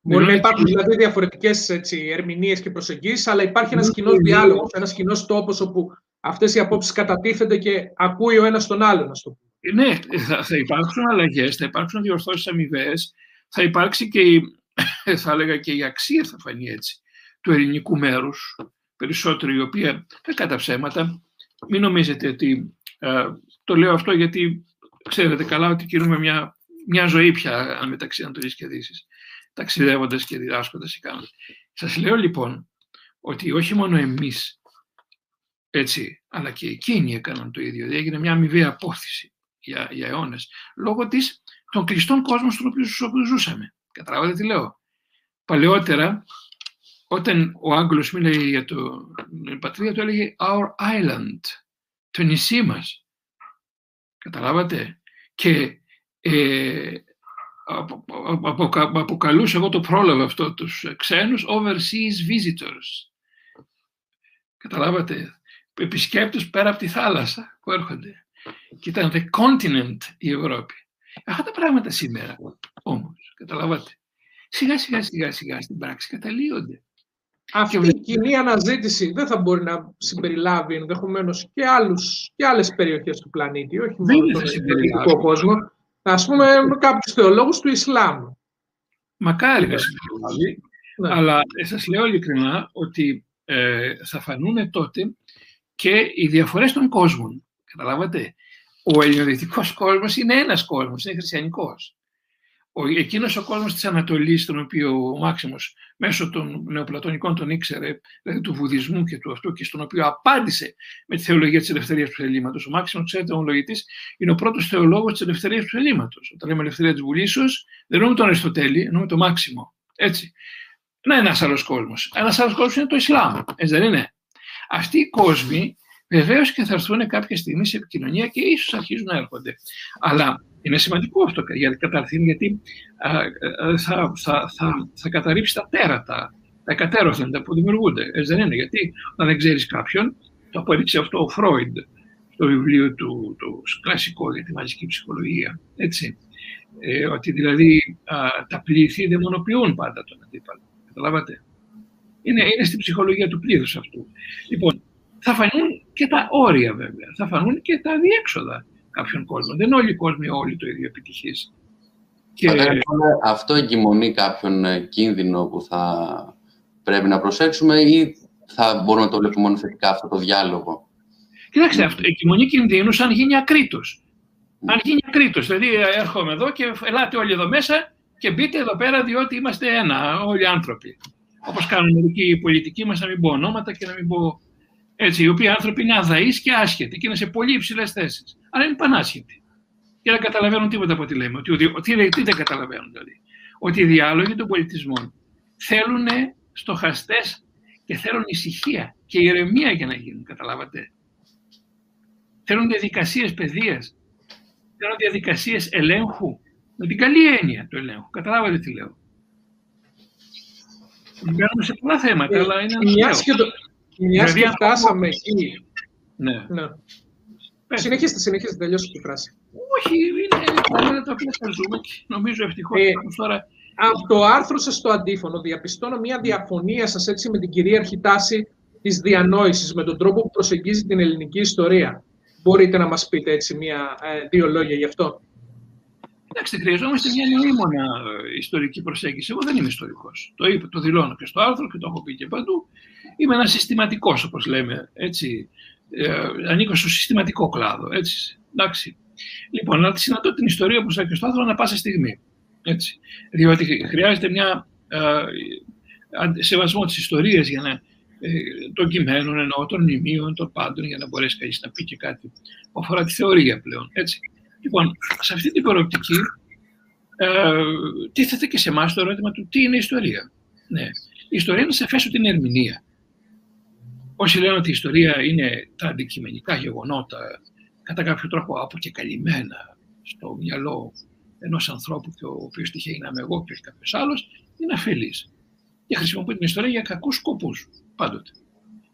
Μπορεί να υπάρχουν δηλαδή διαφορετικές ερμηνείες και προσεγγίσεις, αλλά υπάρχει ένας κοινός διάλογος, ένας κοινός τόπος όπου αυτές οι απόψεις κατατίθενται και ακούει ο ένας τον άλλον, ας το πούμε. ναι, θα, θα υπάρξουν αλλαγές, θα υπάρξουν διορθώσεις αμοιβές, θα υπάρξει και η, θα έλεγα και η αξία θα φανεί έτσι του ελληνικού μέρους, περισσότερο η οποία δεν κατά ψέματα. Μην νομίζετε ότι ε, το λέω αυτό γιατί ξέρετε καλά ότι κινούμε μια, μια ζωή πια μεταξύ Ανατολής και Δύσης, ταξιδεύοντας και διδάσκοντας ή κάνοντας. Σας λέω λοιπόν ότι όχι μόνο εμείς έτσι, αλλά και εκείνοι έκαναν το ίδιο. Δηλαδή έγινε μια αμοιβαία απόθεση για, για αιώνες, λόγω της, των κλειστών κόσμων στους οποίους ζούσαμε. Καταλάβατε τι λέω; Παλαιότερα, όταν ο Άγγλος μίλαγε για το, την πατρίδα του, έλεγε Our Island, το νησί μας. Καταλάβατε; Και ε, αποκαλούσα εγώ το πρόλαβα αυτό τους ξένους overseas visitors. Καταλάβατε; Επισκέπτες πέρα από τη θάλασσα που έρχονται και ήταν the continent η Ευρώπη. Αυτά τα πράγματα σήμερα όμως, καταλάβατε, σιγά σιγά σιγά σιγά στην πράξη καταλύονται. Αυτή η κοινή αναζήτηση δεν θα μπορεί να συμπεριλάβει ενδεχομένως και, άλλους, και άλλες περιοχές του πλανήτη, όχι μόνο τον ελληνικό κόσμο. Α πούμε κάποιους θεολόγους του Ισλάμ. Μακάρι να συμπεριλάβει, ναι. αλλά σας λέω ειλικρινά ότι ε, θα φανούν τότε και οι διαφορές των κόσμων. Καταλάβατε; Ο ελληνοδυτικός κόσμος είναι ένας κόσμος, είναι χριστιανικός. Ο, εκείνος ο κόσμος της Ανατολής, τον οποίο ο Μάξιμος μέσω των νεοπλατωνικών τον ήξερε, δηλαδή του βουδισμού και του αυτού και στον οποίο απάντησε με τη θεολογία της ελευθερίας του ελλείμματος. Ο Μάξιμος, ξέρετε, ο λογητής, είναι ο πρώτος θεολόγος της ελευθερίας του ελλείμματος. Όταν λέμε ελευθερία της βουλήσεως, δεν εννοούμε τον Αριστοτέλη, εννοούμε τον Μάξιμο. Έτσι. Να ένας άλλος κόσμος. Ένας άλλος κόσμος είναι το Ισλάμ, έτσι δεν είναι. Αυτοί οι κόσμοι Βεβαίως και θα έρθουν κάποια στιγμή σε επικοινωνία και ίσως αρχίζουν να έρχονται. Αλλά είναι σημαντικό αυτό για καταρχήν γιατί α, θα, θα, θα, θα καταρρύψει τα τέρατα, τα εκατέρωθεντα που δημιουργούνται. Έτσι δεν είναι. Γιατί όταν δεν ξέρεις κάποιον, το αποδείξει αυτό ο Φρόιντ στο βιβλίο του, το κλασικό για τη μαζική ψυχολογία. Έτσι. Ε, ότι δηλαδή α, τα πλήθη δαιμονοποιούν πάντα τον αντίπαλο. Καταλάβατε; Είναι, είναι στην ψυχολογία του πλήθους αυτού. Λοιπόν, θα φανούν και τα όρια βέβαια, θα φανούν και τα διέξοδα κάποιων κόσμων. Δεν είναι όλοι οι κόσμοι όλοι το ίδιο επιτυχείς. Και... αυτό εγκυμονεί κάποιον ε, κίνδυνο που θα πρέπει να προσέξουμε ή θα μπορούμε να το βλέπουμε μόνο θετικά αυτό το διάλογο; Κοιτάξτε, αυτό, εγκυμονεί κινδύνους αν γίνει ακρίτος. Mm. Αν γίνει ακρίτος, δηλαδή ε, έρχομαι εδώ και ελάτε όλοι εδώ μέσα και μπείτε εδώ πέρα διότι είμαστε ένα, όλοι οι άνθρωποι. Όπως κάνουν μερικοί πολιτικοί μας, να μην πω ονόματα και να μην πω έτσι, οι οποίοι άνθρωποι είναι αδαείς και άσχετοι και είναι σε πολύ υψηλές θέσεις. Αλλά είναι πανάσχετοι. Και δεν καταλαβαίνουν τίποτα από ό,τι λέμε. Ότι, ότι, τι δεν καταλαβαίνουν δηλαδή. Ότι οι διάλογοι των πολιτισμών θέλουν στοχαστέ και θέλουν ησυχία και ηρεμία για να γίνουν. Καταλάβατε. Θέλουν διαδικασίες παιδείας. Θέλουν διαδικασίες ελέγχου. Με την καλή έννοια του ελέγχου. Καταλάβατε τι λέω. Μπαίνουμε σε πολλά θέματα, ε, αλλά είναι ένα. Μιας και φτάσαμε εκεί. Ναι. ναι. Συνεχίστε, συνεχίστε, τελειώστε τη φράση. Όχι, είναι πράγματα τα οποία θα ζούμε και νομίζω ευτυχώς ε, τώρα. Από το άρθρο σας στο αντίφωνο διαπιστώνω μια διαφωνία σας έτσι με την κυρίαρχη τάση της διανόησης, με τον τρόπο που προσεγγίζει την ελληνική ιστορία. Μπορείτε να μας πείτε έτσι μια, ε, δύο λόγια γι' αυτό. Εντάξει, χρειαζόμαστε μια νοήμονα ε, ιστορική προσέγγιση. Εγώ δεν είμαι ιστορικός. Το, είπα, το δηλώνω και στο άρθρο και το έχω πει και παντού. Είμαι ένας συστηματικός, όπως λέμε. Έτσι. Ε, ανήκω στο συστηματικό κλάδο. Έτσι. Εντάξει. Λοιπόν, να συναντώ την ιστορία όπω και στο άρθρο ανά πάσα στιγμή. Έτσι. Διότι χρειάζεται μια ε, σεβασμό της ιστορίας για να ε, των κειμένων, εννοώ των μνημείων, των πάντων, για να μπορέσει κανείς να πει και κάτι που αφορά τη θεωρία πλέον. Έτσι. Λοιπόν, σε αυτή την προοπτική ε, τίθεται και σε εμάς το ερώτημα του τι είναι η ιστορία. Ναι. Η ιστορία είναι σε φέσω την ερμηνεία. Όσοι λένε ότι η ιστορία είναι τα αντικειμενικά γεγονότα, κατά κάποιο τρόπο αποκεκαλυμμένα στο μυαλό ενός ανθρώπου και ο οποίος τυχαίνει να είμαι εγώ και όχι κάποιος άλλος, είναι αφελής. Και χρησιμοποιεί την ιστορία για κακούς σκοπούς πάντοτε.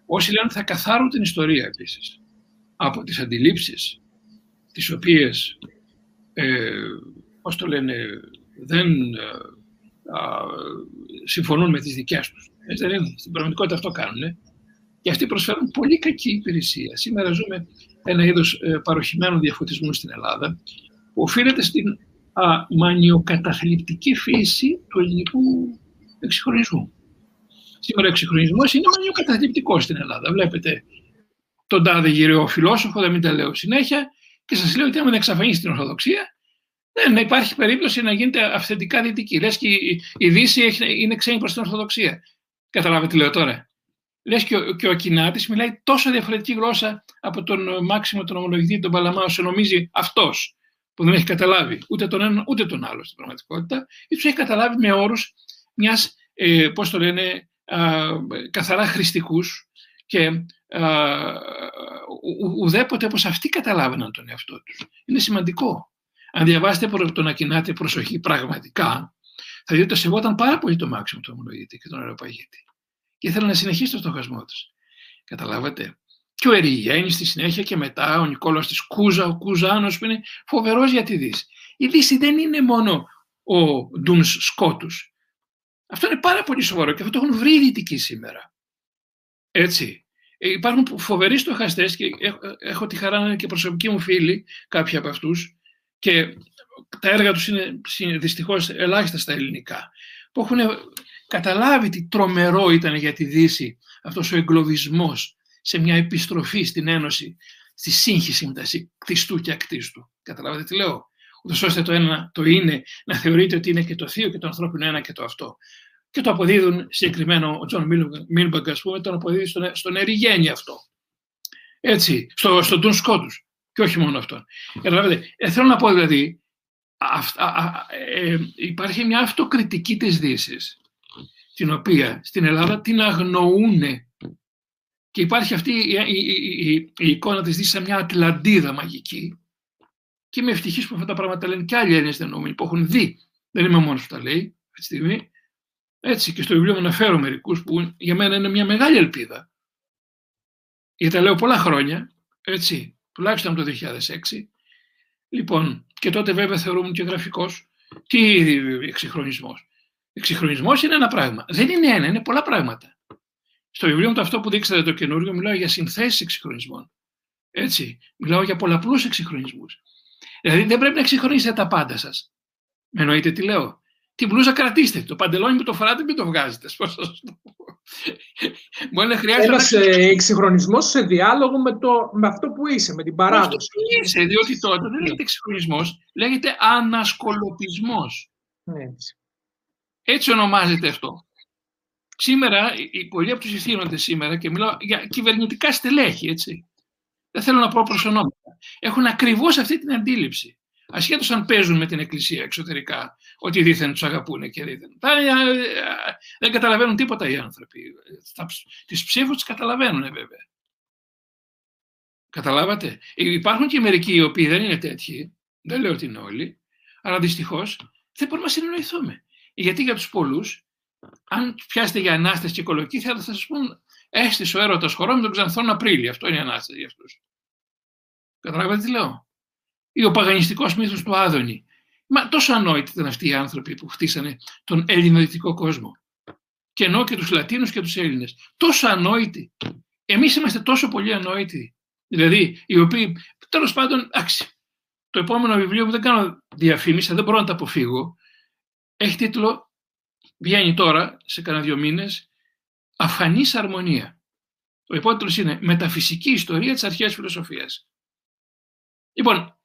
Όσοι λένε ότι θα καθάρουν την ιστορία επίσης από τις αντιλήψεις τις οποίες, ε, πώς το λένε, δεν ε, συμφωνούν με τις δικές τους. Έτσι δεν είναι. Στην πραγματικότητα αυτό κάνουν. Και αυτοί προσφέρουν πολύ κακή υπηρεσία. Σήμερα ζούμε ένα είδος ε, παροχημένου διαφωτισμού στην Ελλάδα, που οφείλεται στην α, μανιοκαταθλιπτική φύση του ελληνικού εξυγχρονισμού. Σήμερα ο εξυγχρονισμός είναι μανιοκαταθλιπτικός στην Ελλάδα. Βλέπετε τον τάδε γυραιό φιλόσοφο, δεν μην τα λέω συνέχεια, και σας λέω ότι άμα εξαφανίσει την Ορθοδοξία, δεν υπάρχει περίπτωση να γίνεται αυθεντικά δυτική. Λες και η Δύση είναι ξένη προς την Ορθοδοξία. Καταλάβετε τι λέω τώρα. Λες και, ο, και ο Ακινάτης μιλάει τόσο διαφορετική γλώσσα από τον Μάξιμο, τον ομολογητή, τον Παλαμά, όσο νομίζει αυτός που δεν έχει καταλάβει ούτε τον ένα ούτε τον άλλο στην πραγματικότητα, ή τους έχει καταλάβει με όρους μιας, ε, πώς το λένε, α, καθαρά χρηστικούς και α, ουδέποτε όπως αυτοί καταλάβαιναν τον εαυτό τους. Είναι σημαντικό. Αν διαβάσετε τον Ακινάτη προσοχή πραγματικά, θα δείτε ότι σεβόταν πάρα πολύ το Μάξιμο του ομολογητή και τον Αεροπαγίτη. Και ήθελε να συνεχίσει το στοχασμό του. Καταλάβατε. Και ο Ερηγέννη στη συνέχεια και μετά ο Νικόλαος της Κούζα, ο Κουζάνος που είναι φοβερός για τη Δύση. Η Δύση δεν είναι μόνο ο Ντούνς Σκότους. Αυτό είναι πάρα πολύ σοβαρό και αυτό το έχουν βρει οι Δυτικοί σήμερα. Έτσι. Ε, υπάρχουν φοβεροί στοχαστές και έχω, τη χαρά να είναι και προσωπικοί μου φίλοι, κάποιοι από αυτούς, και τα έργα τους είναι δυστυχώς ελάχιστα στα ελληνικά, που έχουν καταλάβει τι τρομερό ήταν για τη Δύση αυτός ο εγκλωβισμός σε μια επιστροφή στην Ένωση, στη σύγχυση μεταξύ κτιστού και ακτίστου. Καταλάβατε τι λέω; Ούτως ώστε το ένα το είναι να θεωρείται ότι είναι και το θείο και το ανθρώπινο ένα και το αυτό. Και το αποδίδουν συγκεκριμένο ο John Milbank, ας πούμε, τον αποδίδει στον, στον Ερηγένη αυτό. Έτσι, στο, στον Duns Scotus. Και όχι μόνο αυτόν. Καταλάβατε; Ε, θέλω να πω δηλαδή, ε, υπάρχει μια αυτοκριτική της δύσης, την οποία στην Ελλάδα την αγνοούν και υπάρχει αυτή η, η, η, η εικόνα της Δύσης σαν μια Ατλαντίδα μαγική και είμαι ευτυχής που αυτά τα πράγματα λένε και άλλοι Έλληνες δενόμενοι που έχουν δει. Δεν είμαι μόνος που τα λέει αυτή τη στιγμή. Έτσι και στο βιβλίο μου αναφέρω μερικούς που για μένα είναι μια μεγάλη ελπίδα. Γιατί τα λέω πολλά χρόνια, έτσι, τουλάχιστον από το 2006. Λοιπόν, και τότε βέβαια θεωρούμουν και γραφικός. Τι εξυγχρονισμός. Εξυγχρονισμός είναι ένα πράγμα. Δεν είναι ένα, είναι πολλά πράγματα. Στο βιβλίο μου το αυτό που δείξατε το καινούργιο μιλάω για συνθέσεις εξυγχρονισμών. Έτσι, μιλάω για πολλαπλούς εξυγχρονισμούς. Δηλαδή δεν πρέπει να εξυγχρονίσετε τα πάντα σας. Με εννοείτε τι λέω. Την μπλούζα κρατήστε. Το παντελόνι που το φοράτε μην το βγάζετε. Πώς θα σας το Μπορεί να χρειάζεται. Ένας να... εξυγχρονισμός σε διάλογο με, το, με αυτό που είσαι, με την παράδοση. Αυτό είσαι, διότι τότε δεν λέγεται εξυγχρονισμός, λέγεται ανασκολοπισμός. Έτσι. Έτσι ονομάζεται αυτό. Σήμερα, οι πολλοί από τους ηθήνοντες σήμερα, και μιλάω για κυβερνητικά στελέχη, έτσι. Δεν θέλω να πω προσωνόμετα. Έχουν ακριβώς αυτή την αντίληψη. Ασχέτως αν παίζουν με την Εκκλησία εξωτερικά, ότι δίθεν τους αγαπούν και δίθεν. Δεν καταλαβαίνουν τίποτα οι άνθρωποι. Τις ψήφου τις καταλαβαίνουν, βέβαια. Καταλάβατε; Υπάρχουν και μερικοί οι οποίοι δεν είναι τέτοιοι. Δεν λέω ότι είναι όλοι. Αλλά δυστυχώς δεν μπορούμε να συνεννοηθούμε. Γιατί για τους πολλούς, αν πιάσετε για ανάσταση και κολοκή, θα σας πούν έστησε ο έρωτας χωρών με τον Ξανθόν Απρίλιο. Αυτό είναι η ανάσταση για αυτούς. Καταλάβατε τι λέω; Ή ο παγανιστικός μύθος του Άδωνη. Μα τόσο ανόητοι ήταν αυτοί οι άνθρωποι που χτίσανε τον ελληνοδυτικό κόσμο. Και ενώ και τους Λατίνους και τους Έλληνες. Τόσο ανόητοι. Εμείς είμαστε τόσο πολύ ανόητοι. Δηλαδή, οι οποίοι, τέλος πάντων, άξι. Το επόμενο βιβλίο που δεν κάνω διαφήμιση, δεν μπορώ να τα αποφύγω, έχει τίτλο, βγαίνει τώρα, σε κανένα δύο μήνες, Αφανής αρμονία. Ο υπότιτλος είναι Μεταφυσική ιστορία της αρχαίας φιλοσοφίας. Λοιπόν,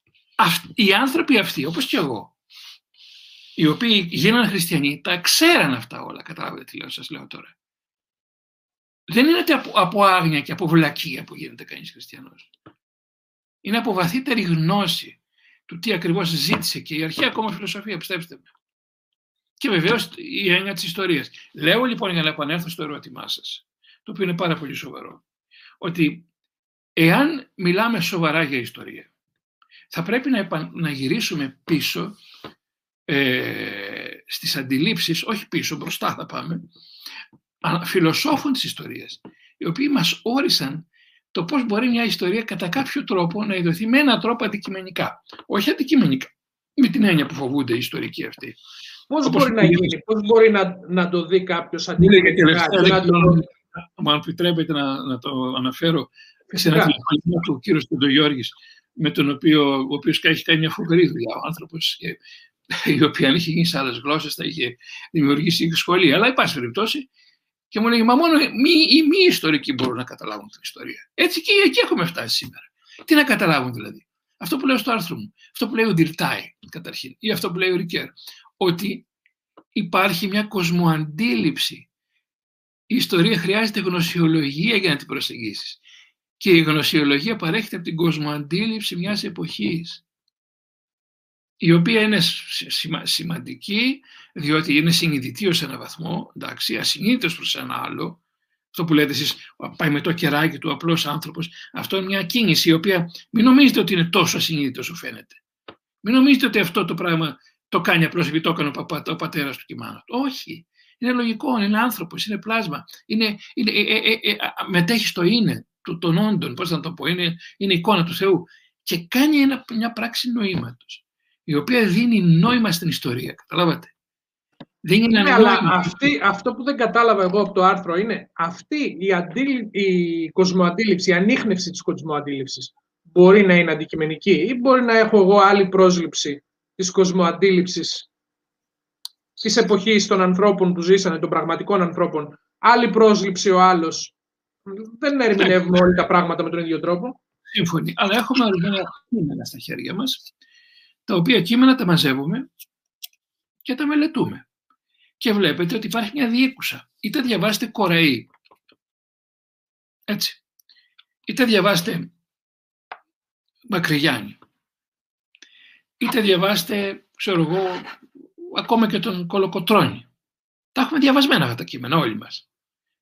οι άνθρωποι αυτοί, όπως και εγώ, οι οποίοι γίνανε χριστιανοί, τα ξέραν αυτά όλα. Καταλάβετε τι λέω, σας λέω τώρα. Δεν είναι από, από άγνοια και από βλακεία που γίνεται κανείς χριστιανός. Είναι από βαθύτερη γνώση του τι ακριβώς ζήτησε και η αρχαία ακόμα φιλοσοφία, πιστέψτε με. Και βεβαίως η έννοια της ιστορίας. Λέω λοιπόν για να επανέλθω στο ερώτημά σας, το οποίο είναι πάρα πολύ σοβαρό, ότι εάν μιλάμε σοβαρά για ιστορία, θα πρέπει να, να γυρίσουμε πίσω ε, στις αντιλήψεις, όχι πίσω, μπροστά θα πάμε, φιλοσόφων της ιστορίας, οι οποίοι μας όρισαν το πώς μπορεί μια ιστορία κατά κάποιο τρόπο να ειδωθεί με έναν τρόπο αντικειμενικά. Όχι αντικειμενικά, με την έννοια που φοβούνται οι ιστορικοί αυτοί. Πώς μπορεί να γίνει, πώς μπορεί να, να το δει κάποιος αντικειμενικά, να το, αν επιτρέπετε να, να το αναφέρω σε ένα τηλεφωνικό του κύριο Στεντογιώργης, με τον οποίο, ο οποίος έχει κάνει μια φοβερή δουλειά ο άνθρωπος, και, η οποία αν είχε γίνει σε άλλες γλώσσες θα είχε δημιουργήσει σχολεία. Αλλά, υπάρχει περιπτώσει, και μου λέγει, μα μόνο μη, οι μη ιστορικοί μπορούν να καταλάβουν την ιστορία. Έτσι και εκεί έχουμε φτάσει σήμερα. Τι να καταλάβουν δηλαδή. Αυτό που λέω στο άρθρο μου, αυτό που λέει ο Ντιρτάι καταρχήν, ή αυτό που λέει ο Ρικέρ, ότι υπάρχει μια κοσμοαντίληψη. Η ιστορία χρειάζεται γνωσιολογία για να την προσεγγίσεις. Και η γνωσιολογία παρέχεται από την κοσμοαντίληψη μιας εποχής, η οποία είναι σημαντική, διότι είναι συνειδητή ως ένα βαθμό, εντάξει, ασυνείδητος προς ένα άλλο, αυτό που λέτε εσείς, πάει με το κεράκι του απλός άνθρωπος, αυτό είναι μια κίνηση η οποία μην νομίζετε ότι είναι τόσο ασυνείδητο όσο φαίνεται. Μην νομίζετε ότι αυτό το πράγμα το κάνει απλώς επειδή το έκανε ο, παπά, ο πατέρας του και μάνα του. Όχι. Είναι λογικό, είναι άνθρωπος, είναι πλάσμα. Είναι, είναι, ε, ε, ε, ε μετέχει στο είναι του, των όντων, πώς να το πω, είναι, είναι εικόνα του Θεού. Και κάνει ένα, μια πράξη νοήματος, η οποία δίνει νόημα στην ιστορία. Καταλάβατε. Δίνει ναι, αλλά αυτή, αυτό που δεν κατάλαβα εγώ από το άρθρο είναι αυτή η, αντίλη, η κοσμοαντίληψη, η ανείχνευση της κοσμοαντίληψης μπορεί να είναι αντικειμενική ή μπορεί να έχω εγώ άλλη πρόσληψη της κοσμοαντίληψης της εποχής των ανθρώπων που ζήσανε, των πραγματικών ανθρώπων. Άλλη πρόσληψη ο άλλος. Δεν ερμηνεύουμε όλοι τα πράγματα με τον ίδιο τρόπο. Σύμφωνοι. Αλλά έχουμε ορισμένα κείμενα στα χέρια μας, τα οποία κείμενα τα μαζεύουμε και τα μελετούμε. Και βλέπετε ότι υπάρχει μια διήκουσα. Είτε διαβάστε Κορεή, έτσι, είτε διαβάστε Μακρυγιάννη, είτε διαβάστε, ξέρω εγώ, ακόμα και τον Κολοκοτρώνη. Τα έχουμε διαβασμένα αυτά τα κείμενα όλοι μας.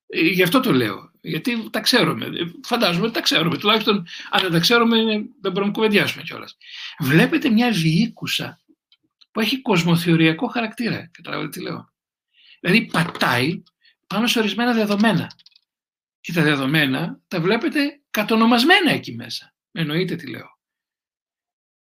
Ε, γι' αυτό το λέω. Γιατί τα ξέρουμε. Ε, φαντάζομαι ότι τα ξέρουμε. Τουλάχιστον αν δεν τα ξέρουμε δεν μπορούμε να κουβεντιάσουμε κιόλας. Βλέπετε μια διοίκουσα που έχει κοσμοθεωριακό χαρακτήρα. Καταλάβετε τι λέω. Δηλαδή πατάει πάνω σε ορισμένα δεδομένα. Και τα δεδομένα τα βλέπετε κατονομασμένα εκεί μέσα. Εννοείται τι λέω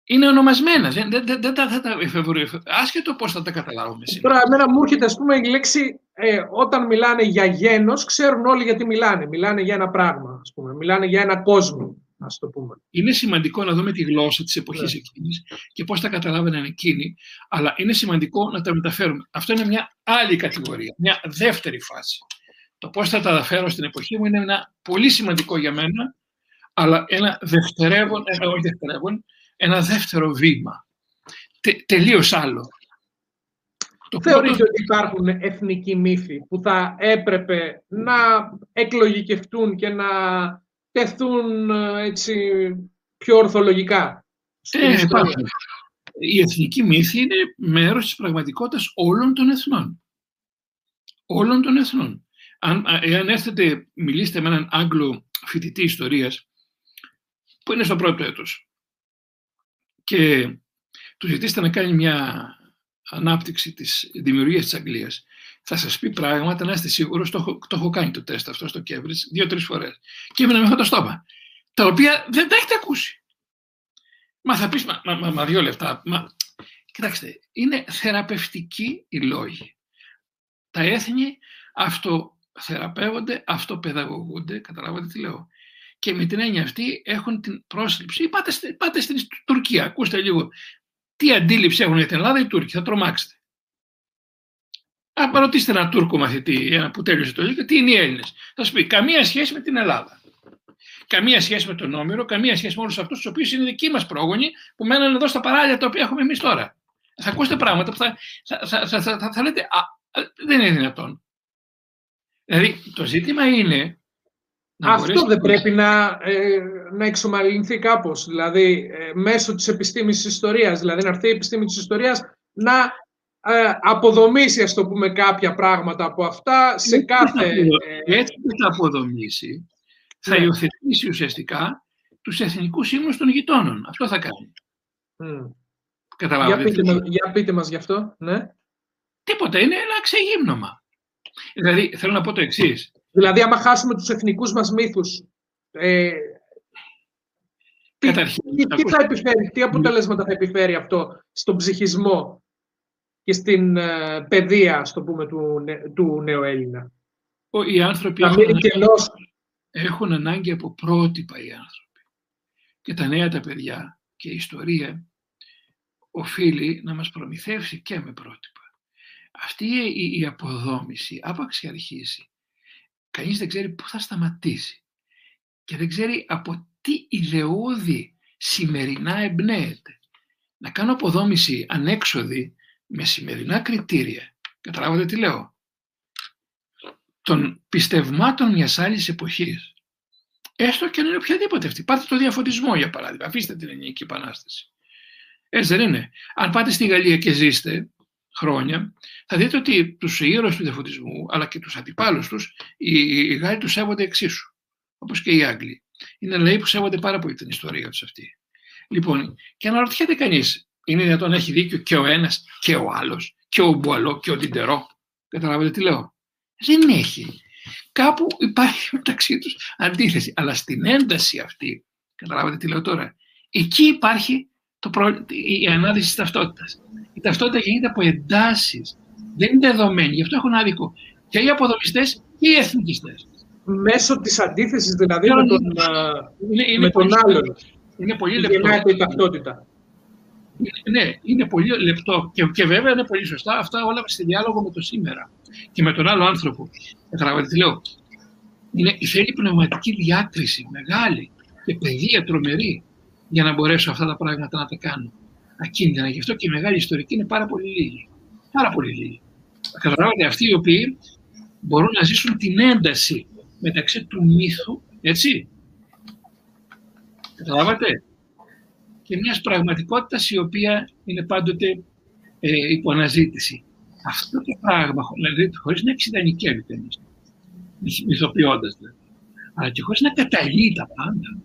είναι ονομασμένα. Δεν, δεν, δεν, δεν θα τα εφευρώ. Άσχετο πώς θα τα καταλάβουμε σήμερα. Τώρα, εμένα μου έρχεται, ας πούμε, η λέξη ε, όταν μιλάνε για γένος, ξέρουν όλοι γιατί μιλάνε. Μιλάνε για ένα πράγμα, ας πούμε. Μιλάνε για ένα κόσμο, ας το πούμε. Είναι σημαντικό να δούμε τη γλώσσα της εποχής yeah. Ναι. εκείνης και πώς τα καταλάβαιναν εκείνοι, αλλά είναι σημαντικό να τα μεταφέρουμε. Αυτό είναι μια άλλη κατηγορία, μια δεύτερη φάση. Το πώς θα τα μεταφέρω στην εποχή μου είναι ένα πολύ σημαντικό για μένα, αλλά ένα δευτερεύον, ένα όχι δευτερεύον, ένα δεύτερο βήμα. Τε, τελείως άλλο. Το Θεωρείτε ότι υπάρχουν εθνικοί μύθοι που θα έπρεπε να εκλογικευτούν και να τεθούν έτσι, πιο ορθολογικά. Ε, Οι εθνικοί μύθοι είναι μέρος της πραγματικότητας όλων των εθνών. Όλων των εθνών. Αν, εάν έρθετε, μιλήσετε με έναν Άγγλο φοιτητή ιστορίας, που είναι στο πρώτο έτος, και του ζητήσετε να κάνει μια ανάπτυξη της δημιουργίας της Αγγλίας, θα σας πει πράγματα, να είστε σίγουρος, το, έχω, το έχω κάνει το τεστ αυτό στο Cambridge δύο-τρεις φορές. Και έμεινα με αυτό το στόμα, τα οποία δεν τα έχετε ακούσει. Μα θα πεις, μα, μα, μα δύο λεπτά. Μα... Κοιτάξτε, είναι θεραπευτικοί οι λόγοι. Τα έθνη αυτοθεραπεύονται, αυτοπαιδαγωγούνται, καταλάβατε τι λέω και με την έννοια αυτή έχουν την πρόσληψη. Πάτε, πάτε στην Τουρκία, ακούστε λίγο τι αντίληψη έχουν για την Ελλάδα οι Τούρκοι, θα τρομάξετε. Αν ρωτήσετε έναν Τούρκο μαθητή, ένα που τέλειωσε το λίγο, τι είναι οι Έλληνες. Θα σου πει καμία σχέση με την Ελλάδα. Καμία σχέση με τον Όμηρο, καμία σχέση με όλους αυτούς τους οποίους είναι δικοί μας πρόγονοι που μένουν εδώ στα παράλια τα οποία έχουμε εμείς τώρα. Θα ακούσετε πράγματα που θα, θα, θα, θα, θα λέτε, Α, δεν είναι δυνατόν. Δηλαδή, το ζήτημα είναι αυτό δεν πρέπει να, ε, να εξομαλυνθεί κάπως, δηλαδή ε, μέσω της επιστήμης της ιστορίας, δηλαδή να έρθει η επιστήμη της ιστορίας να ε, αποδομήσει, ας το πούμε, κάποια πράγματα από αυτά σε κάθε... Ε, Έτσι που θα αποδομήσει, θα ναι. υιοθετήσει ουσιαστικά τους εθνικούς ύμνους των γειτόνων. Αυτό θα κάνει. Mm. Για πείτε, μας, για πείτε μας γι' αυτό, ναι. Τίποτα, είναι ένα ξεγύμνομα. Δηλαδή, θέλω να πω το εξής. Δηλαδή, άμα χάσουμε τους εθνικούς μας μύθους, ε, τι, τι, θα επιφέρει, τι αποτελέσματα θα επιφέρει αυτό στον ψυχισμό και στην ε, παιδεία, στο πούμε, του, του νέου Έλληνα; Οι άνθρωποι έχουν ανάγκη, έχουν ανάγκη από πρότυπα οι άνθρωποι. Και τα νέα τα παιδιά και η ιστορία οφείλει να μας προμηθεύσει και με πρότυπα. Αυτή η, η αποδόμηση, άπαξ και αρχίσει, κανείς δεν ξέρει πού θα σταματήσει και δεν ξέρει από τι ιδεώδη σημερινά εμπνέεται. Να κάνω αποδόμηση ανέξοδη με σημερινά κριτήρια. Καταλάβατε τι λέω; Των πιστευμάτων μιας άλλης εποχής. Έστω και αν είναι οποιαδήποτε αυτή. Πάρτε το διαφωτισμό για παράδειγμα. Αφήστε την Ελληνική Επανάσταση. Έτσι δεν είναι. Αν πάτε στη Γαλλία και ζήστε χρόνια, θα δείτε ότι τους ήρωες του διαφωτισμού, αλλά και τους αντιπάλους τους, οι Γάλλοι τους σέβονται εξίσου. Όπως και οι Άγγλοι. Είναι λαοί που σέβονται πάρα πολύ την ιστορία τους αυτή. Λοιπόν, και αναρωτιέται κανείς, είναι δυνατόν να έχει δίκιο και ο ένας και ο άλλος, και ο Μπουαλό και ο Τιντερό. Καταλάβετε τι λέω; Δεν έχει. Κάπου υπάρχει μεταξύ τους αντίθεση. Αλλά στην ένταση αυτή, καταλάβετε τι λέω τώρα, εκεί υπάρχει το προ... η ανάδυση της ταυτότητας. Η ταυτότητα γίνεται από εντάσεις. Δεν είναι δεδομένη. Γι' αυτό έχουν άδικο και οι αποδομιστές και οι εθνικιστές. Μέσω της αντίθεσης δηλαδή με τον, είναι, είναι με τον άλλον. Είναι πολύ λεπτό. η ταυτότητα. Ναι, είναι πολύ λεπτό και, και βέβαια είναι πολύ σωστά αυτά όλα στη διάλογο με το σήμερα και με τον άλλο άνθρωπο. Καταλαβαίνετε τι λέω. Είναι, θέλει πνευματική διάκριση μεγάλη και παιδεία τρομερή για να μπορέσω αυτά τα πράγματα να τα κάνω ακίνδυνα. Γι' αυτό και οι μεγάλοι ιστορικοί είναι πάρα πολύ λίγοι. Πάρα πολύ λίγοι. Καταλαβαίνετε, αυτοί οι οποίοι μπορούν να ζήσουν την ένταση μεταξύ του μύθου, έτσι, καταλάβατε, και μιας πραγματικότητας η οποία είναι πάντοτε ε, υπό αναζήτηση. Αυτό το πράγμα, δηλαδή, χωρίς να εξειδανικεύει κανείς, μυθοποιώντας δηλαδή, αλλά και χωρίς να καταλύει τα πάντα.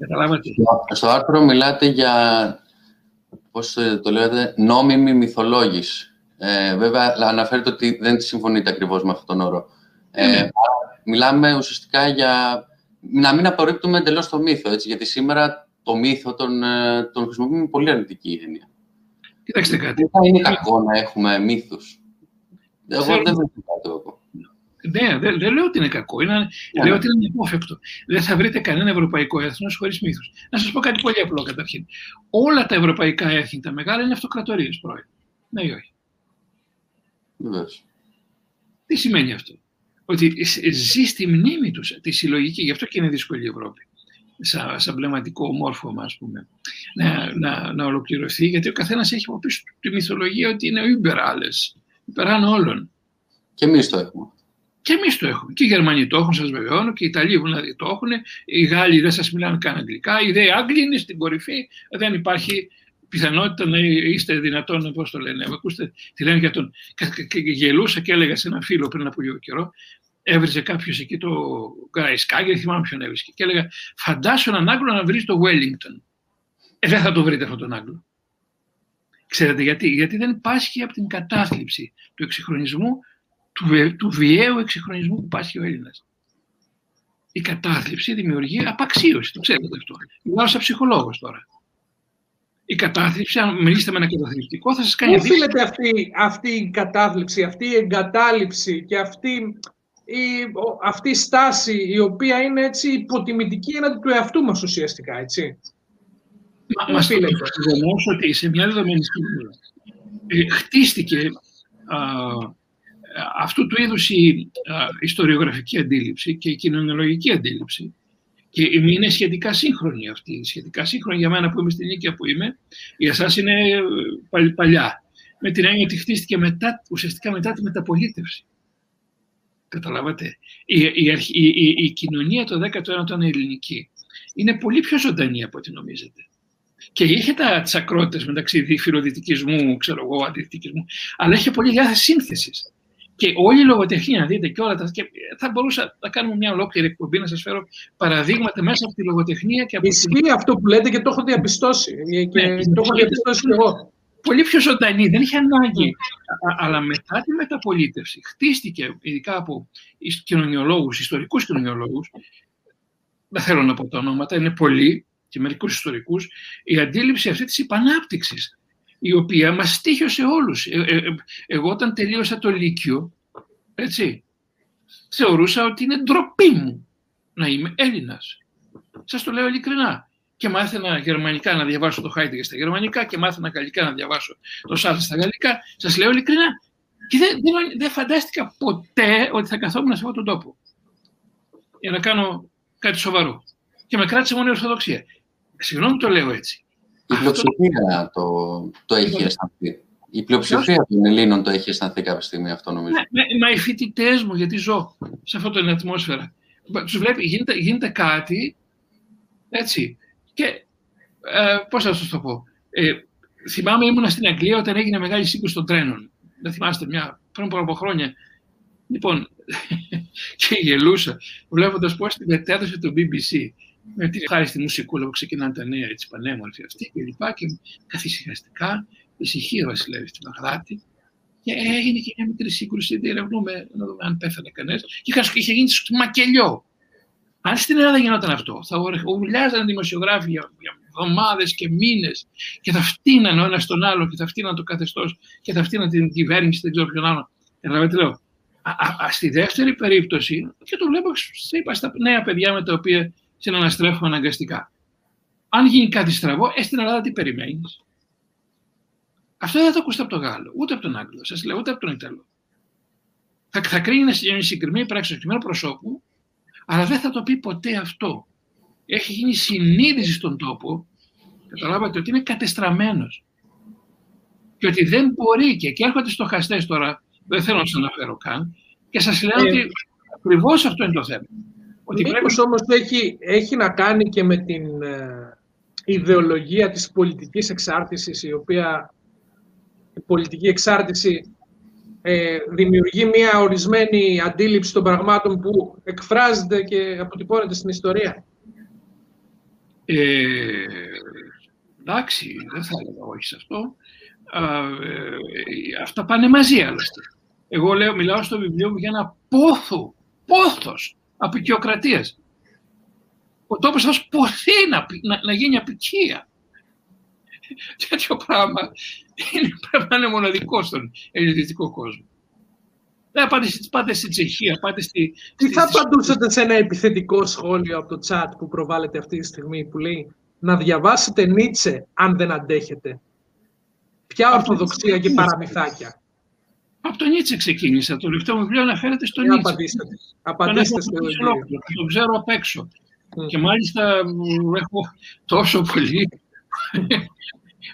Καταλάβατε. Στο άρθρο μιλάτε για, πώς το λέτε, νόμιμη μυθολόγηση. Ε, βέβαια, αναφέρετε ότι δεν συμφωνείτε ακριβώς με αυτόν τον όρο. Ε, ναι. Μιλάμε ουσιαστικά για να μην απορρίπτουμε εντελώς το μύθο, έτσι, γιατί σήμερα το μύθο τον, ε, τον χρησιμοποιούμε με πολύ αρνητική έννοια. Κοιτάξτε κάτι. Δεν είναι κακό να έχουμε μύθους. Εγώ δεν δεν κάτι εγώ. Ναι, δεν, δεν λέω ότι είναι κακό. Είναι, yeah. Λέω ότι είναι υπόφευκτο. Δεν θα βρείτε κανένα ευρωπαϊκό έθνος χωρίς μύθους. Να σας πω κάτι πολύ απλό καταρχήν. Όλα τα ευρωπαϊκά έθνη, τα μεγάλα, είναι αυτοκρατορίες πρώην. Ναι ή όχι; Τι σημαίνει αυτό; Ότι ζει στη μνήμη τους τη συλλογική, γι' αυτό και είναι δύσκολη η Ευρώπη. Σαν, σαν πνευματικό μόρφωμα, ας πούμε, να, να, να ολοκληρωθεί, γιατί ο καθένας έχει από πίσω τη μυθολογία ότι είναι ο Ιμπεράλε. Υπεράνω όλων. Και εμείς το έχουμε. Και εμείς το έχουμε. Και οι Γερμανοί το έχουν, σας βεβαιώνω, και οι Ιταλοί δηλαδή το έχουν. Οι Γάλλοι δεν σας μιλάνε καν αγγλικά. Οι δε Άγγλοι είναι στην κορυφή. Δεν υπάρχει πιθανότητα να είστε δυνατόν, πώς το λένε. Ακούστε, τι λένε για τον. Και γελούσα και έλεγα σε ένα φίλο πριν από λίγο καιρό. Έβριζε κάποιος εκεί το Γκραϊσκάκι, δεν θυμάμαι ποιον έβρισκε. Και έλεγα, φαντάσου έναν Άγγλο να βρεις το Wellington. Ε, δεν θα το βρείτε αυτόν τον Άγγλο. Ξέρετε γιατί; Γιατί δεν πάσχει από την κατάθλιψη του εξυγχρονισμού του, του βιαίου εξυγχρονισμού που πάσχει ο Έλληνας. Η κατάθλιψη δημιουργεί απαξίωση, το ξέρετε αυτό. Μιλάω σαν ψυχολόγος τώρα. Η κατάθλιψη, αν μιλήσετε με ένα καταθλιπτικό, θα σας κάνει... Πού οφείλεται αυτή, αυτή η κατάθλιψη, αυτή η εγκατάλειψη και αυτή η, αυτή η στάση η οποία είναι έτσι υποτιμητική έναντι του εαυτού μας ουσιαστικά, έτσι; Μα, μας το ότι σε μια δεδομένη στιγμή ε, χτίστηκε α, αυτού του είδους η ιστοριογραφική αντίληψη και η κοινωνιολογική αντίληψη και είναι σχετικά σύγχρονη αυτή, σχετικά σύγχρονη για μένα που είμαι στην ηλικία που είμαι, για εσάς είναι ε, παλιά. Με την έννοια ότι χτίστηκε μετά, ουσιαστικά μετά τη μεταπολίτευση. Καταλάβατε. Η, η, η, η κοινωνία το 19ο ελληνική είναι πολύ πιο ζωντανή από ό,τι νομίζετε. Και είχε τα τσακρότητε μεταξύ φιλοδυτικισμού, ξέρω εγώ, αντιδυτικισμού, αλλά είχε πολύ διάθεση σύνθεσης. Και όλη η λογοτεχνία, δείτε και όλα τα. Και θα μπορούσα να κάνουμε μια ολόκληρη εκπομπή να σας φέρω παραδείγματα μέσα από τη λογοτεχνία. Και από Ισχύει αυτό που λέτε και το έχω διαπιστώσει. Και ναι, το έχω διαπιστώσει και εγώ. Πολύ πιο ζωντανή, δεν είχε ανάγκη. Αλλά μετά τη μεταπολίτευση χτίστηκε, ειδικά από κοινωνιολόγους, ιστορικούς κοινωνιολόγους, δεν θέλω να πω τα ονόματα, είναι πολλοί και μερικούς ιστορικούς, η αντίληψη αυτή της υπανάπτυξης η οποία μας στήχιωσε όλους. Ε, ε, ε, εγώ όταν τελείωσα το Λύκειο, έτσι, θεωρούσα ότι είναι ντροπή μου να είμαι Έλληνας. Σας το λέω ειλικρινά. Και μάθαινα γερμανικά να διαβάσω το Χάιντεγκερ στα γερμανικά και μάθαινα γαλλικά να διαβάσω το Σάρλ στα γαλλικά. Σας λέω ειλικρινά. Και δεν, δεν, δεν φαντάστηκα ποτέ ότι θα καθόμουν σε αυτόν τον τόπο για να κάνω κάτι σοβαρό. Και με κράτησε μόνο η Ορθοδοξία. Συγγνώμη το λέω έτσι. Η πλειοψηφία το, το έχει αισθανθεί. Η πλειοψηφία των Ελλήνων το έχει αισθανθεί κάποια στιγμή αυτό νομίζω. Ναι, μα οι φοιτητές μου, γιατί ζω σε αυτή την ατμόσφαιρα, τους βλέπει, γίνεται, γίνεται κάτι, έτσι, και ε, πώς θα σας το πω. Ε, θυμάμαι ήμουνα στην Αγγλία όταν έγινε μεγάλη σύγκρουση των τρένων. Δεν θυμάστε, μια, πριν από χρόνια. Λοιπόν, και γελούσα, βλέποντας πώς την μετέδωσε το BBC με την ευχάριστη μουσικούλα που ξεκινάνε τα νέα, έτσι πανέμορφη αυτή και λοιπά και καθησυχαστικά, ησυχία βασιλεύει στην Αγράτη και έγινε και μια μικρή σύγκρουση, διερευνούμε να δούμε αν πέθανε κανένας και είχε γίνει μακελιό. Αν στην Ελλάδα γινόταν αυτό, θα ουρλιάζαν δημοσιογράφοι για, για εβδομάδες και μήνες και θα φτύναν ο ένας τον άλλο και θα φτύναν το καθεστώς και θα φτύναν την κυβέρνηση, δεν ξέρω ποιον άλλο. Καταλαβαίνετε, λέω. Α, α, στη δεύτερη περίπτωση, και το βλέπω είπα, στα νέα παιδιά με τα οποία συναναστρέφω αναγκαστικά. Αν γίνει κάτι στραβό, ε, στην Ελλάδα τι περιμένεις; Αυτό δεν θα ακούσετε από τον Γάλλο, ούτε από τον Άγγλο, σας λέω, ούτε από τον Ιταλό. Θα, θα κρίνει μια συγκεκριμένη πράξη συγκεκριμένου προσώπου αλλά δεν θα το πει ποτέ αυτό. Έχει γίνει συνείδηση στον τόπο, καταλάβατε, ότι είναι κατεστραμμένος. Και ότι δεν μπορεί και, και έρχονται στοχαστές τώρα, δεν θέλω να σας αναφέρω καν, και σας λέω ε, ότι ακριβώς αυτό είναι το θέμα. Ότι πρέπει... όμως έχει, έχει να κάνει και με την ε, ιδεολογία της πολιτικής εξάρτησης, η οποία η πολιτική εξάρτηση ε, δημιουργεί μια ορισμένη αντίληψη των πραγμάτων που εκφράζεται και αποτυπώνεται στην ιστορία. Ε, εντάξει, δεν θα έλεγα όχι σε αυτό. Ε, αυτά πάνε μαζί άλλωστε. Εγώ λέω, μιλάω στο βιβλίο μου για ένα πόθο, πόθος απεικιοκρατίας. Ο τόπος αυτός ποθεί να, να, να γίνει απικία. Τέτοιο πράγμα είναι, πρέπει να είναι μοναδικό στον ελληνικό κόσμο. Δεν πάτε, πάτε στη Τσεχία, πάτε στη... Τι θα απαντούσατε σε ένα επιθετικό σχόλιο από το chat που προβάλλεται αυτή τη στιγμή που λέει να διαβάσετε Νίτσε αν δεν αντέχετε. Ποια ορθοδοξία και παραμυθάκια. Από τον Νίτσε ξεκίνησα. Το τελευταίο μου βιβλίο αναφέρεται στον Νίτσε. Απαντήστε, απαντήστε στο βιβλίο. Το ξέρω απ' έξω. Και μάλιστα έχω τόσο πολύ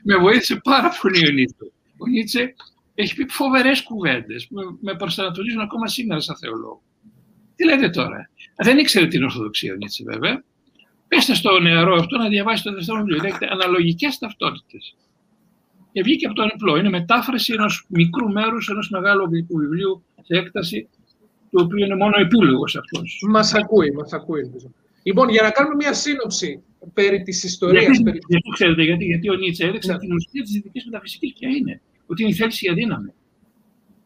με βοήθησε πάρα πολύ ο Νίτσε. Ο Νίτσε έχει πει φοβερές κουβέντες. Με, με προσανατολίζουν ακόμα σήμερα σαν θεολόγο. Τι λέτε τώρα; Δεν ήξερε την Ορθοδοξία ο Νίτσε, βέβαια. Πέστε στο νεαρό αυτό να διαβάσει το δεύτερο βιβλίο. Λέγεται Αναλογικές ταυτότητες. Και βγήκε από το ανεπλό. Είναι μετάφραση ενός μικρού μέρους ενός μεγάλου βιβλίου σε έκταση, το οποίο είναι μόνο επίλογος αυτός. Μας ακούει, μας ακούει. Λοιπόν, για να κάνουμε μια σύνοψη περί της ιστορίας. Γιατί, περί... γιατί ξέρετε, γιατί, γιατί ο Νίτσε έδειξε ναι. την ουσία της δυτικής μεταφυσικής ποια είναι. Ότι είναι η θέληση για δύναμη.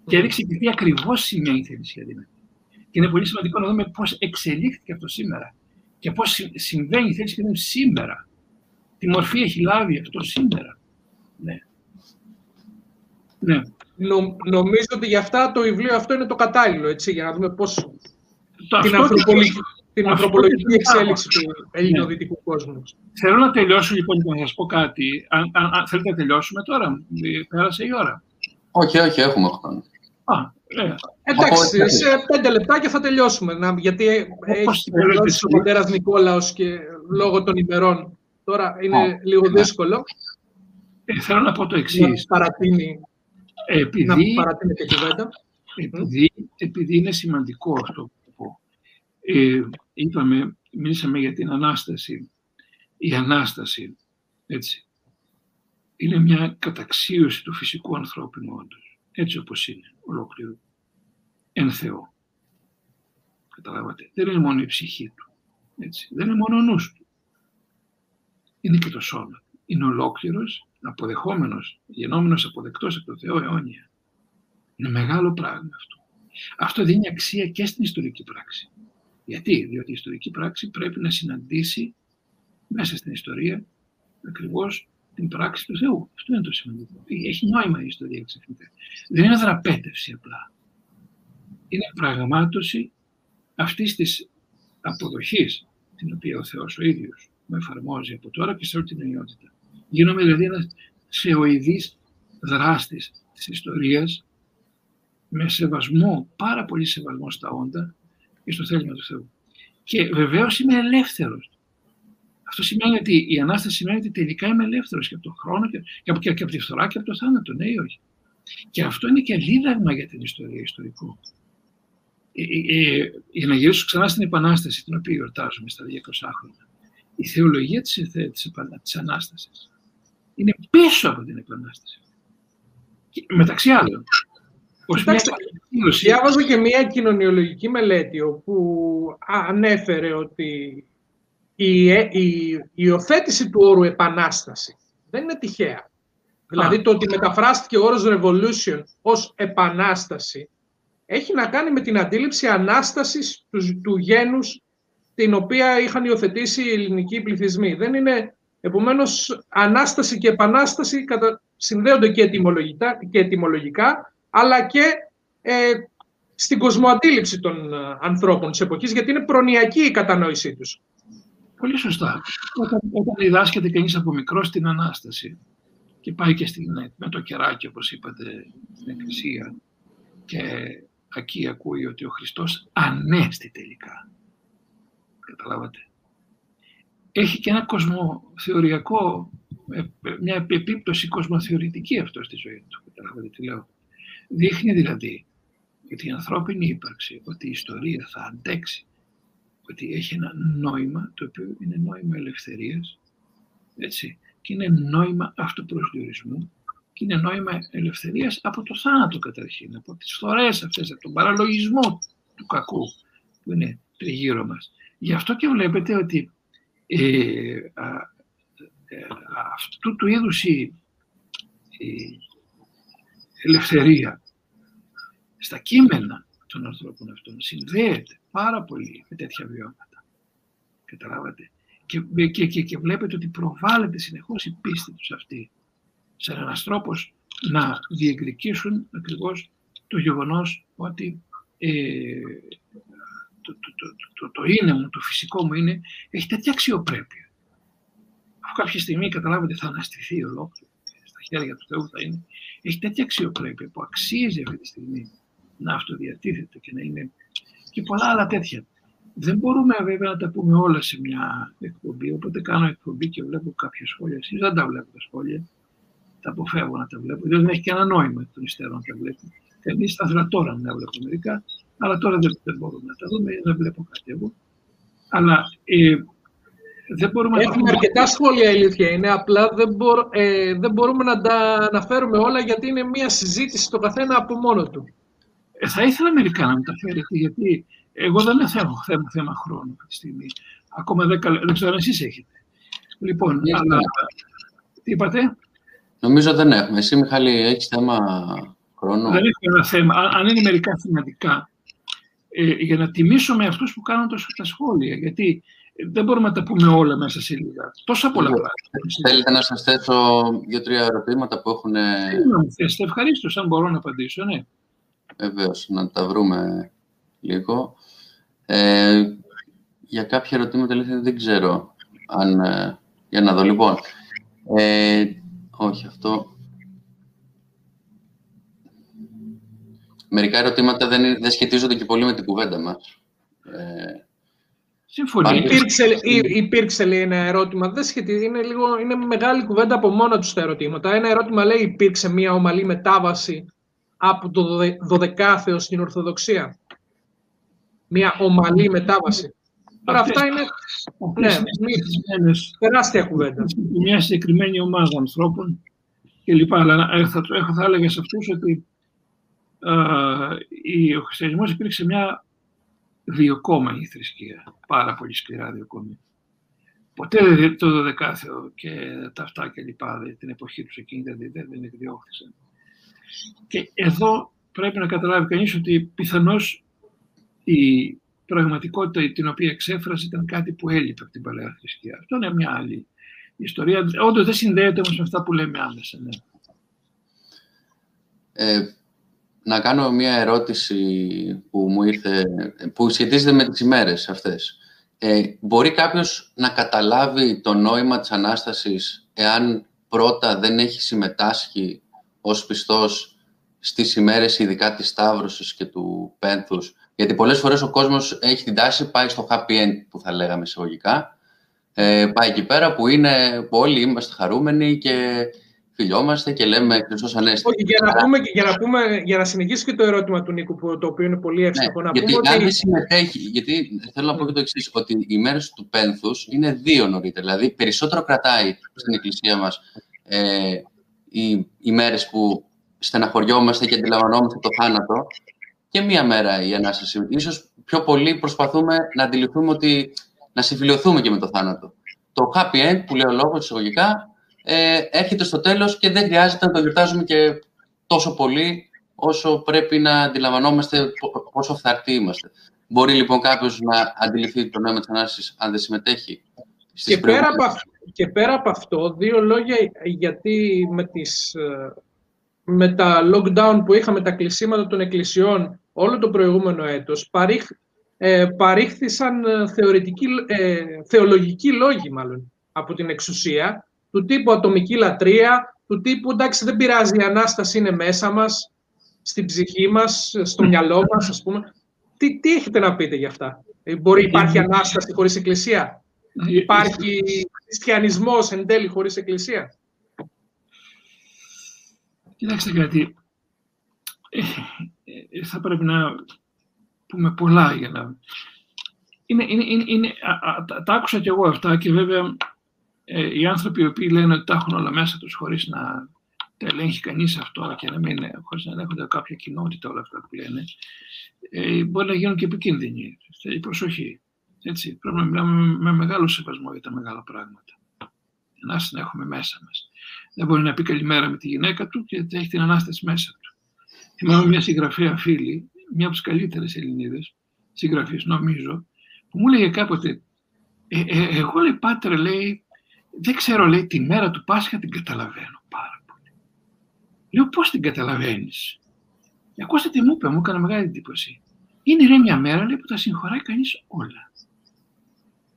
Και έδειξε και τι ακριβώς σημαίνει η θέληση για δύναμη. Και είναι πολύ σημαντικό να δούμε πώς εξελίχθηκε αυτό σήμερα. Και πώς συμβαίνει η θέληση για δύναμη σήμερα. Τι μορφή έχει λάβει αυτό σήμερα. Ναι. Ναι. Νο, νομίζω ότι για αυτά το βιβλίο αυτό είναι το κατάλληλο, έτσι, για να δούμε πώς το την ανθρωπολογική την ανθρωπολογική εξέλιξη του ελληνοδυτικού ναι. κόσμου. Θέλω να τελειώσω λοιπόν και να σας πω κάτι. Αν, αν, αν, θέλετε να τελειώσουμε τώρα, πέρασε η ώρα. Όχι, όχι, έχουμε χρόνο. Α, ε. Εντάξει, σε πέντε λεπτά και θα τελειώσουμε. Να, γιατί έχει τελειώσει ο πατέρας Νικόλαος και λόγω των ημερών τώρα είναι λίγο ναι. δύσκολο. Ε, θέλω να πω το εξής. Να παρατείνει, επειδή, να παρατείνει και κουβέντα. Επειδή, επειδή είναι σημαντικό αυτό ε, είπαμε, μιλήσαμε για την Ανάσταση. Η Ανάσταση, έτσι, είναι μια καταξίωση του φυσικού ανθρώπινου όντως. Έτσι όπως είναι, ολόκληρο. Εν Θεό. Καταλάβατε. Δεν είναι μόνο η ψυχή του. Έτσι. Δεν είναι μόνο ο νους του. Είναι και το σώμα. Είναι ολόκληρος, αποδεχόμενος, γενόμενος αποδεκτός από το Θεό αιώνια. Είναι μεγάλο πράγμα αυτό. Αυτό δίνει αξία και στην ιστορική πράξη. Γιατί, διότι η ιστορική πράξη πρέπει να συναντήσει μέσα στην ιστορία ακριβώς την πράξη του Θεού. Αυτό είναι το σημαντικό. Έχει νόημα η ιστορία ξαφνικά. Δεν είναι δραπέτευση απλά. Είναι πραγμάτωση αυτής της αποδοχής την οποία ο Θεός ο ίδιος μου εφαρμόζει από τώρα και σε όλη την ενότητα. Γίνομαι δηλαδή ένας σεοειδής δράστης της ιστορίας με σεβασμό, πάρα πολύ σεβασμό στα όντα και στο θέλημα του Θεού. Και βεβαίως είμαι ελεύθερος. Αυτό σημαίνει ότι η Ανάσταση σημαίνει ότι τελικά είμαι ελεύθερος και από τον χρόνο και, και, από, και, και από τη φθορά και από το θάνατο. Ναι ή όχι. Και αυτό είναι και δίδαγμα για την ιστορία ιστορικού. Ε, ε, ε, για να γυρίσω ξανά στην Επανάσταση, την οποία γιορτάζουμε στα 200 χρόνια, η θεολογία της, της, της Ανάστασης είναι πίσω από την Επανάσταση. Και, μεταξύ άλλων, Κοιτάξτε, διάβαζα και μια κοινωνιολογική μελέτη όπου ανέφερε ότι η, η, υιοθέτηση του όρου επανάσταση δεν είναι τυχαία. Δηλαδή το ότι μεταφράστηκε ο όρος revolution ως επανάσταση έχει να κάνει με την αντίληψη ανάστασης του, του γένους την οποία είχαν υιοθετήσει οι ελληνικοί πληθυσμοί. Δεν είναι, επομένως, ανάσταση και επανάσταση κατα... συνδέονται και ετοιμολογικά, και ετοιμολογικά αλλά και ε, στην κοσμοαντίληψη των ε, ανθρώπων της εποχής, γιατί είναι προνοιακή η κατανόησή τους. Πολύ σωστά. Όταν, όταν διδάσκεται κανείς από μικρός στην Ανάσταση και πάει και στην, με το κεράκι, όπως είπατε, στην Εκκλησία και εκεί ακούει ότι ο Χριστός ανέστη τελικά. Καταλάβατε. Έχει και ένα κοσμοθεωριακό, ε, μια επίπτωση κοσμοθεωρητική αυτό στη ζωή του. Καταλάβατε τι λέω. Δείχνει δηλαδή ότι η ανθρώπινη ύπαρξη, ότι η ιστορία θα αντέξει, ότι έχει ένα νόημα, το οποίο είναι νόημα ελευθερίας, έτσι, και είναι νόημα αυτοπροσδιορισμού και είναι νόημα ελευθερίας από το θάνατο καταρχήν, από τις φορές αυτές, από τον παραλογισμό του κακού που είναι τριγύρω μας. Γι' αυτό και βλέπετε ότι ε, ε, αυτού του είδους η, ελευθερία στα κείμενα των ανθρώπων αυτών συνδέεται πάρα πολύ με τέτοια βιώματα. Καταλάβατε; Και, και, και, και βλέπετε ότι προβάλλεται συνεχώς η πίστη τους αυτή σαν ένας τρόπος να διεκδικήσουν ακριβώς το γεγονός ότι ε, το, το, το, το, το είναι μου, το φυσικό μου είναι, έχει τέτοια αξιοπρέπεια. Αφού κάποια στιγμή καταλάβετε θα αναστηθεί ολόκληρο, στα χέρια του Θεού θα είναι, έχει τέτοια αξιοπρέπεια που αξίζει αυτή τη στιγμή να αυτοδιατίθεται και να είναι και πολλά άλλα τέτοια. Δεν μπορούμε βέβαια να τα πούμε όλα σε μια εκπομπή, οπότε κάνω εκπομπή και βλέπω κάποια σχόλια. Εσείς δεν τα βλέπω τα σχόλια, τα αποφεύγω να τα βλέπω, διότι δεν έχει και ένα νόημα των υστέρων να τα βλέπω. Εμείς θα ήθελα τώρα να βλέπω μερικά, αλλά τώρα δεν, δεν μπορούμε να τα δούμε, δεν βλέπω κάτι εγώ. Αλλά ε, δεν μπορούμε Έχουμε να... αρκετά σχόλια, η αλήθεια είναι. Απλά δεν, ε, δεν μπορούμε να τα αναφέρουμε όλα γιατί είναι μια συζήτηση το καθένα από μόνο του. Ε, θα ήθελα μερικά να μου τα φέρετε, γιατί εγώ δεν έχω θέμα, θέμα χρόνου αυτή τη στιγμή. Ακόμα δέκα δεν ξέρω αν εσείς έχετε. Λοιπόν, αλλά... τι είπατε; Νομίζω δεν έχουμε. Εσύ, Μιχάλη, έχεις θέμα χρόνου. Δεν έχω ένα θέμα. Αν είναι μερικά σημαντικά, ε, για να τιμήσουμε αυτούς που κάνουν τόσο τα σχόλια. Γιατί δεν μπορούμε να τα πούμε όλα μέσα σε λίγα. Τόσα πολλά πράγματα. Θέλετε να σας θέσω δύο-τρία ερωτήματα που έχουν... Θέστε, ευχαρίστω, αν μπορώ να απαντήσω, ναι. Βεβαίως, να τα βρούμε λίγο. Ε, για κάποια ερωτήματα δεν ξέρω αν... Ε, για να δω, λοιπόν. Ε, όχι, αυτό... Μερικά ερωτήματα δεν, δεν σχετίζονται και πολύ με την κουβέντα μας. Ε, Συμφωνεί. Υπήρξε, υπήρξε λέει, ένα ερώτημα. Δεν σχετίζει, είναι, λίγο, είναι μεγάλη κουβέντα από μόνα τους τα ερωτήματα. Ένα ερώτημα λέει: Υπήρξε μια ομαλή μετάβαση από το 12 στην Ορθοδοξία; Μια ομαλή μετάβαση. Τώρα αυτά είναι ναι, τεράστια κουβέντα. Μια συγκεκριμένη ομάδα ανθρώπων και λοιπά. Αλλά θα, θα έλεγα σε αυτούς ότι α, ο χριστιανισμός υπήρξε μια διοκόμενη θρησκεία. Πάρα πολύ σκληρά διοκόμενη. Ποτέ το 12 και τα αυτά και λοιπά, την εποχή τους εκείνη δεν, δεν, δεν εκδιώχθησαν. Και εδώ πρέπει να καταλάβει κανείς ότι πιθανώς η πραγματικότητα την οποία εξέφρασε ήταν κάτι που έλειπε από την παλαιά θρησκεία. Αυτό είναι μια άλλη ιστορία. Όντως δεν συνδέεται όμως με αυτά που λέμε άμεσα. Ναι. Ε, να κάνω μια ερώτηση που μου ήρθε, που σχετίζεται με τις ημέρες αυτές. Ε, μπορεί κάποιος να καταλάβει το νόημα της Ανάστασης εάν πρώτα δεν έχει συμμετάσχει ως πιστός στις ημέρες ειδικά της Σταύρωσης και του Πένθους; Γιατί πολλές φορές ο κόσμος έχει την τάση, πάει στο happy end που θα λέγαμε εισαγωγικά. Ε, πάει εκεί πέρα που είναι που όλοι είμαστε χαρούμενοι και φιλιόμαστε και λέμε Χριστός Ανέστη. Όχι, για να, πούμε, για, να πούμε, για να συνεχίσει και το ερώτημα του Νίκου, που, το οποίο είναι πολύ εύστοχο ναι, να γιατί πούμε αν ότι... δεν συμμετέχει, γιατί θέλω να πω και το εξής ότι οι μέρες του πένθους είναι δύο νωρίτερα. Δηλαδή, περισσότερο κρατάει στην εκκλησία μας ε, οι, οι μέρες που στεναχωριόμαστε και αντιλαμβανόμαστε το θάνατο και μία μέρα η Ανάσταση. Ίσως πιο πολύ προσπαθούμε να αντιληφθούμε ότι να συμφιλειωθούμε και με το θάνατο. Το happy end που λέει ο λόγος εισαγωγικά ε, έρχεται στο τέλος και δεν χρειάζεται να το γιορτάζουμε και τόσο πολύ όσο πρέπει να αντιλαμβανόμαστε πόσο φθαρτοί είμαστε. Μπορεί λοιπόν κάποιος να αντιληφθεί το νόημα της Ανάστασης αν δεν συμμετέχει. Και πέρα, από, αυτό, και πέρα από αυτό, δύο λόγια γιατί με, τις, ε, με τα lockdown που είχαμε, τα κλεισίματα των εκκλησιών όλο το προηγούμενο έτος, παρήχ, ε, παρήχθησαν ε, θεωρητικοί, ε, θεολογικοί λόγοι μάλλον από την εξουσία του τύπου ατομική λατρεία, του τύπου εντάξει δεν πειράζει, η Ανάσταση είναι μέσα μας, στην ψυχή μας, στο μυαλό μας, ας πούμε. Τι, τι έχετε να πείτε για αυτά; Ε, μπορεί υπάρχει Ανάσταση χωρίς Εκκλησία; Υπάρχει χριστιανισμός εν τέλει χωρίς Εκκλησία; Κοιτάξτε κάτι. Ε, ε, θα πρέπει να πούμε πολλά για να... Είναι, είναι, είναι, είναι, α, α, τα, τα άκουσα κι εγώ αυτά και βέβαια ε, οι άνθρωποι οι οποίοι λένε ότι τα έχουν όλα μέσα τους χωρίς να τα ελέγχει κανείς αυτό και να μην, χωρίς να ελέγχονται κάποια κοινότητα όλα αυτά που λένε, ε, μπορεί να γίνουν και επικίνδυνοι. Η προσοχή. Έτσι, πρέπει να μιλάμε με μεγάλο σεβασμό για τα μεγάλα πράγματα. Να να έχουμε μέσα μας. Δεν μπορεί να πει καλημέρα με τη γυναίκα του και έχει την Ανάσταση μέσα του. Θυμάμαι μια συγγραφέα φίλη, μια από τις καλύτερες Ελληνίδες συγγραφεί, νομίζω, που μου έλεγε κάποτε, ε, ε, εγώ λέει, Πάτρε, λέει, δεν ξέρω, λέει, τη μέρα του Πάσχα την καταλαβαίνω πάρα πολύ. Λέω, πώς την καταλαβαίνεις; Και ακούστε τι μου είπε, μου έκανε μεγάλη εντύπωση. Είναι ρε μια μέρα, λέει, που τα συγχωράει κανείς όλα.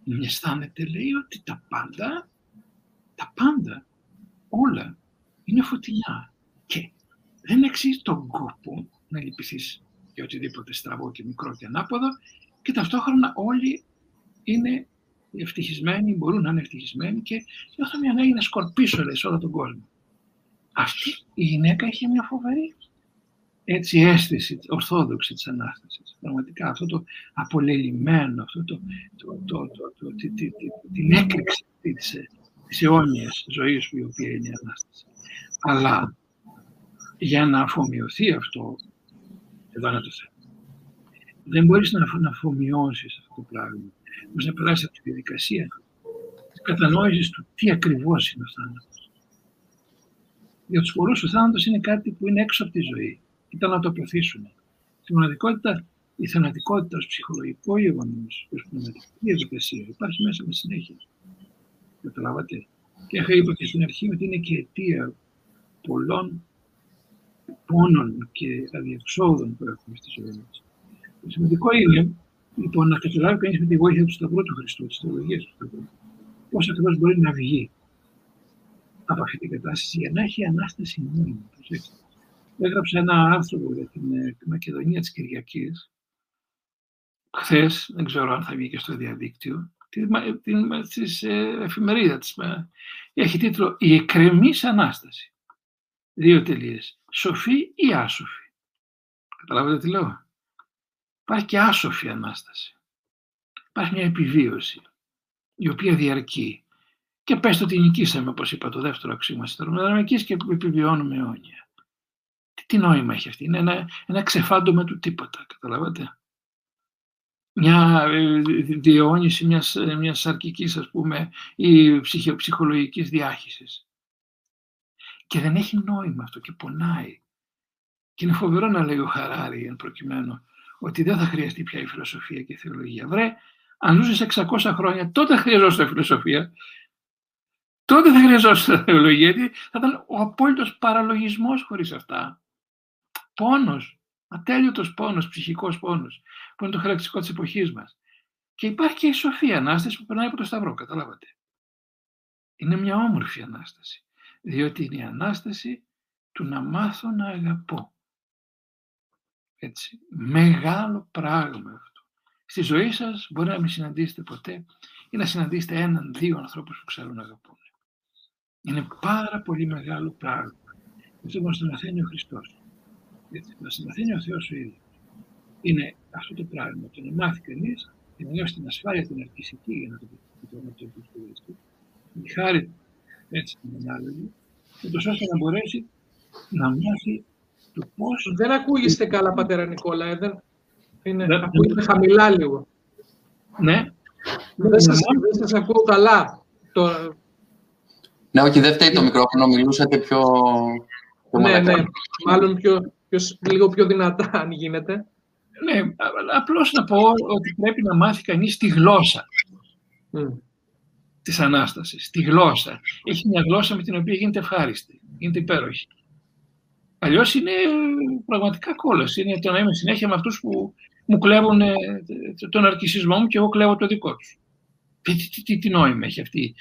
Μην αισθάνεται, λέει, ότι τα πάντα, τα πάντα, όλα, είναι φωτεινιά. Και δεν αξίζει τον κόπο να λυπηθείς για οτιδήποτε στραβό και μικρό και ανάποδο και ταυτόχρονα όλοι είναι ευτυχισμένοι, μπορούν να είναι ευτυχισμένοι και νιώθω μια ανάγκη να σκορπίσω λέει, σε όλο τον κόσμο. Αυτή η γυναίκα είχε μια φοβερή έτσι, αίσθηση ορθόδοξη της Ανάστασης. Πραγματικά αυτό το απολελειμμένο, αυτό το, το, το, το, το τη, την έκρηξη της, της αιώνιας ζωής που η οποία είναι η Ανάσταση. Αλλά για να αφομοιωθεί αυτό, εδώ είναι το θέμα. Δεν μπορείς να, να αφομοιώσεις αυτό το πράγμα Όμω να περάσει από τη διαδικασία της κατανόησης του τι ακριβώς είναι ο θάνατος. Για τους πολλούς ο θάνατος είναι κάτι που είναι έξω από τη ζωή. Ήταν να το αποθήσουν. Στη μοναδικότητα, η θανατικότητα ως ψυχολογικό γεγονός, ω πνευματική διαδικασία, υπάρχει μέσα με συνέχεια. Καταλάβατε. Και είχα είπα και στην αρχή ότι είναι και αιτία πολλών πόνων και αδιεξόδων που έχουμε στη ζωή μας. Το σημαντικό είναι Λοιπόν, να καταλάβει κανεί με τη βοήθεια του Σταυρού του Χριστού, της θεολογίας του Σταυρού, πώς ακριβώς μπορεί να βγει από αυτή την κατάσταση για να έχει ανάσταση νόημα. Έγραψα ένα άρθρο για την, ε, Μακεδονία της Κυριακής, χθες, δεν ξέρω αν θα βγει και στο διαδίκτυο, τη ε, εφημερίδα της. Έχει τίτλο Η εκκρεμή Ανάσταση. Δύο τελείες. Σοφή ή άσοφη. Καταλάβετε τι λέω; Υπάρχει και άσοφη Ανάσταση. Υπάρχει μια επιβίωση, η οποία διαρκεί. Και πες το ότι νικήσαμε, όπως είπα, το δεύτερο αξίωμα της θερμοδυναμικής και επιβιώνουμε αιώνια. Τι, τι νόημα έχει αυτή; Είναι ένα, ένα ξεφάντωμα του τίποτα, καταλαβαίνετε. Μια ε, διαιώνιση μιας, μιας σαρκικής, ας πούμε, ή ψυχολογικής διάχυσης. Και δεν έχει νόημα αυτό και πονάει. Και είναι φοβερό να λέει ο Χαράρη, εν προκειμένου, ότι δεν θα χρειαστεί πια η φιλοσοφία και η θεολογία. Βρε, αν ζούσες 600 χρόνια, τότε χρειαζόταν φιλοσοφία. Τότε θα χρειαζόταν θεολογία, γιατί θα ήταν ο απόλυτος παραλογισμός χωρίς αυτά. πόνος, ατέλειωτος πόνος, ψυχικός πόνος, που είναι το χαρακτηριστικό της εποχής μας. Και υπάρχει και η σοφή Ανάσταση που περνάει από το Σταυρό, καταλάβατε. Είναι μια όμορφη Ανάσταση, διότι είναι η Ανάσταση του να μάθω να αγαπώ. Έτσι, μεγάλο πράγμα αυτό. Στη ζωή σας μπορεί να μην συναντήσετε ποτέ ή να συναντήσετε έναν, δύο ανθρώπους που ξέρουν να αγαπούν. Είναι πάρα πολύ μεγάλο πράγμα. Αυτό μας το μαθαίνει ο Χριστός. Έτσι, μας το μαθαίνει ο Θεός ο ίδιος. Είναι αυτό το πράγμα, το να μάθει κανείς και να νιώσει την ασφάλεια την αρκισική για να το πει το όνομα του Χριστού, η χάρη έτσι την ανάλογη, ούτως ώστε να μπορέσει να μάθει το πώς... Δεν ακούγεστε καλά, πατέρα Νικόλα, ε, δεν... Είναι, δεν, ακούγεται χαμηλά λίγο. Ναι. Δεν σας, δεν σας ακούω καλά. Το... Ναι, όχι, δεν φταίει το μικρόφωνο, μιλούσατε πιο... πιο ναι, ναι, μάλλον πιο, πιο, λίγο πιο δυνατά, αν γίνεται. Ναι, απλώς να πω ότι πρέπει να μάθει κανείς τη γλώσσα mm. της Ανάστασης, τη γλώσσα. Έχει μια γλώσσα με την οποία γίνεται ευχάριστη, γίνεται υπέροχη. Αλλιώς είναι πραγματικά κόλαση. Είναι το να είμαι συνέχεια με αυτούς που μου κλέβουν ε, τον αρκισισμό μου και εγώ κλέβω το δικό τους. Τι, τι, τι, τι νόημα έχει αυτή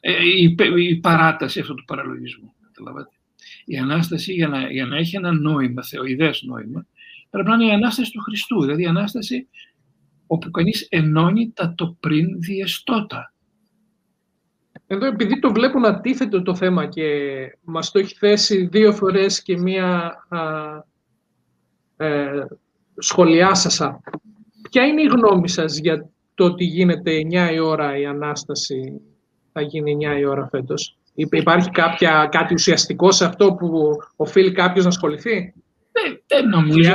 ε, η, η, παράταση αυτού του παραλογισμού. Καταλαβαίνετε. Η Ανάσταση για να, για να έχει ένα νόημα, θεοειδές νόημα, πρέπει να είναι η Ανάσταση του Χριστού, δηλαδή η Ανάσταση όπου κανείς ενώνει τα το πριν διεστώτα. Εδώ επειδή το βλέπουν αντίθετο το θέμα και μας το έχει θέσει δύο φορές και μία α, ε, σχολιάσασα, ποια είναι η γνώμη σας για το ότι γίνεται 9 η ώρα η Ανάσταση, θα γίνει 9 η ώρα φέτος; Υπάρχει κάποια, κάτι ουσιαστικό σε αυτό που οφείλει κάποιος να ασχοληθεί; Δεν, δεν νομίζω.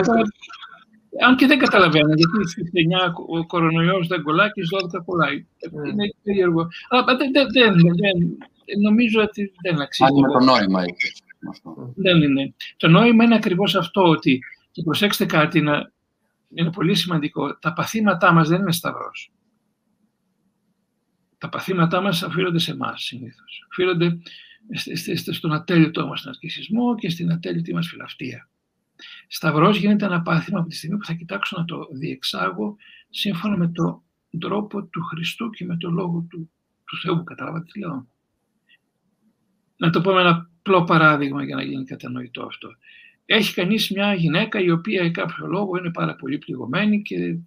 Αν και δεν καταλαβαίνω, γιατί στις 9 ο κορονοϊός δεν κολλάει και στις 12 κολλάει. Mm. Είναι περίεργο. Αλλά δεν, δεν, δεν, δεν, νομίζω ότι δεν αξίζει. Αν το νόημα έχει. Δεν είναι. Το νόημα είναι ακριβώς αυτό ότι, και προσέξτε κάτι, να, είναι πολύ σημαντικό, τα παθήματά μας δεν είναι σταυρός. Τα παθήματά μας οφείλονται σε εμάς συνήθως. Οφείλονται στον ατέλειωτό μας αρκισμό και στην ατέλειωτη μας φιλαυτία. Σταυρός γίνεται ένα πάθημα από τη στιγμή που θα κοιτάξω να το διεξάγω σύμφωνα με τον τρόπο του Χριστού και με τον λόγο του, του Θεού. Καταλάβατε τι λέω. Να το πω με ένα απλό παράδειγμα για να γίνει κατανοητό αυτό. Έχει κανείς μια γυναίκα η οποία για κάποιο λόγο είναι πάρα πολύ πληγωμένη και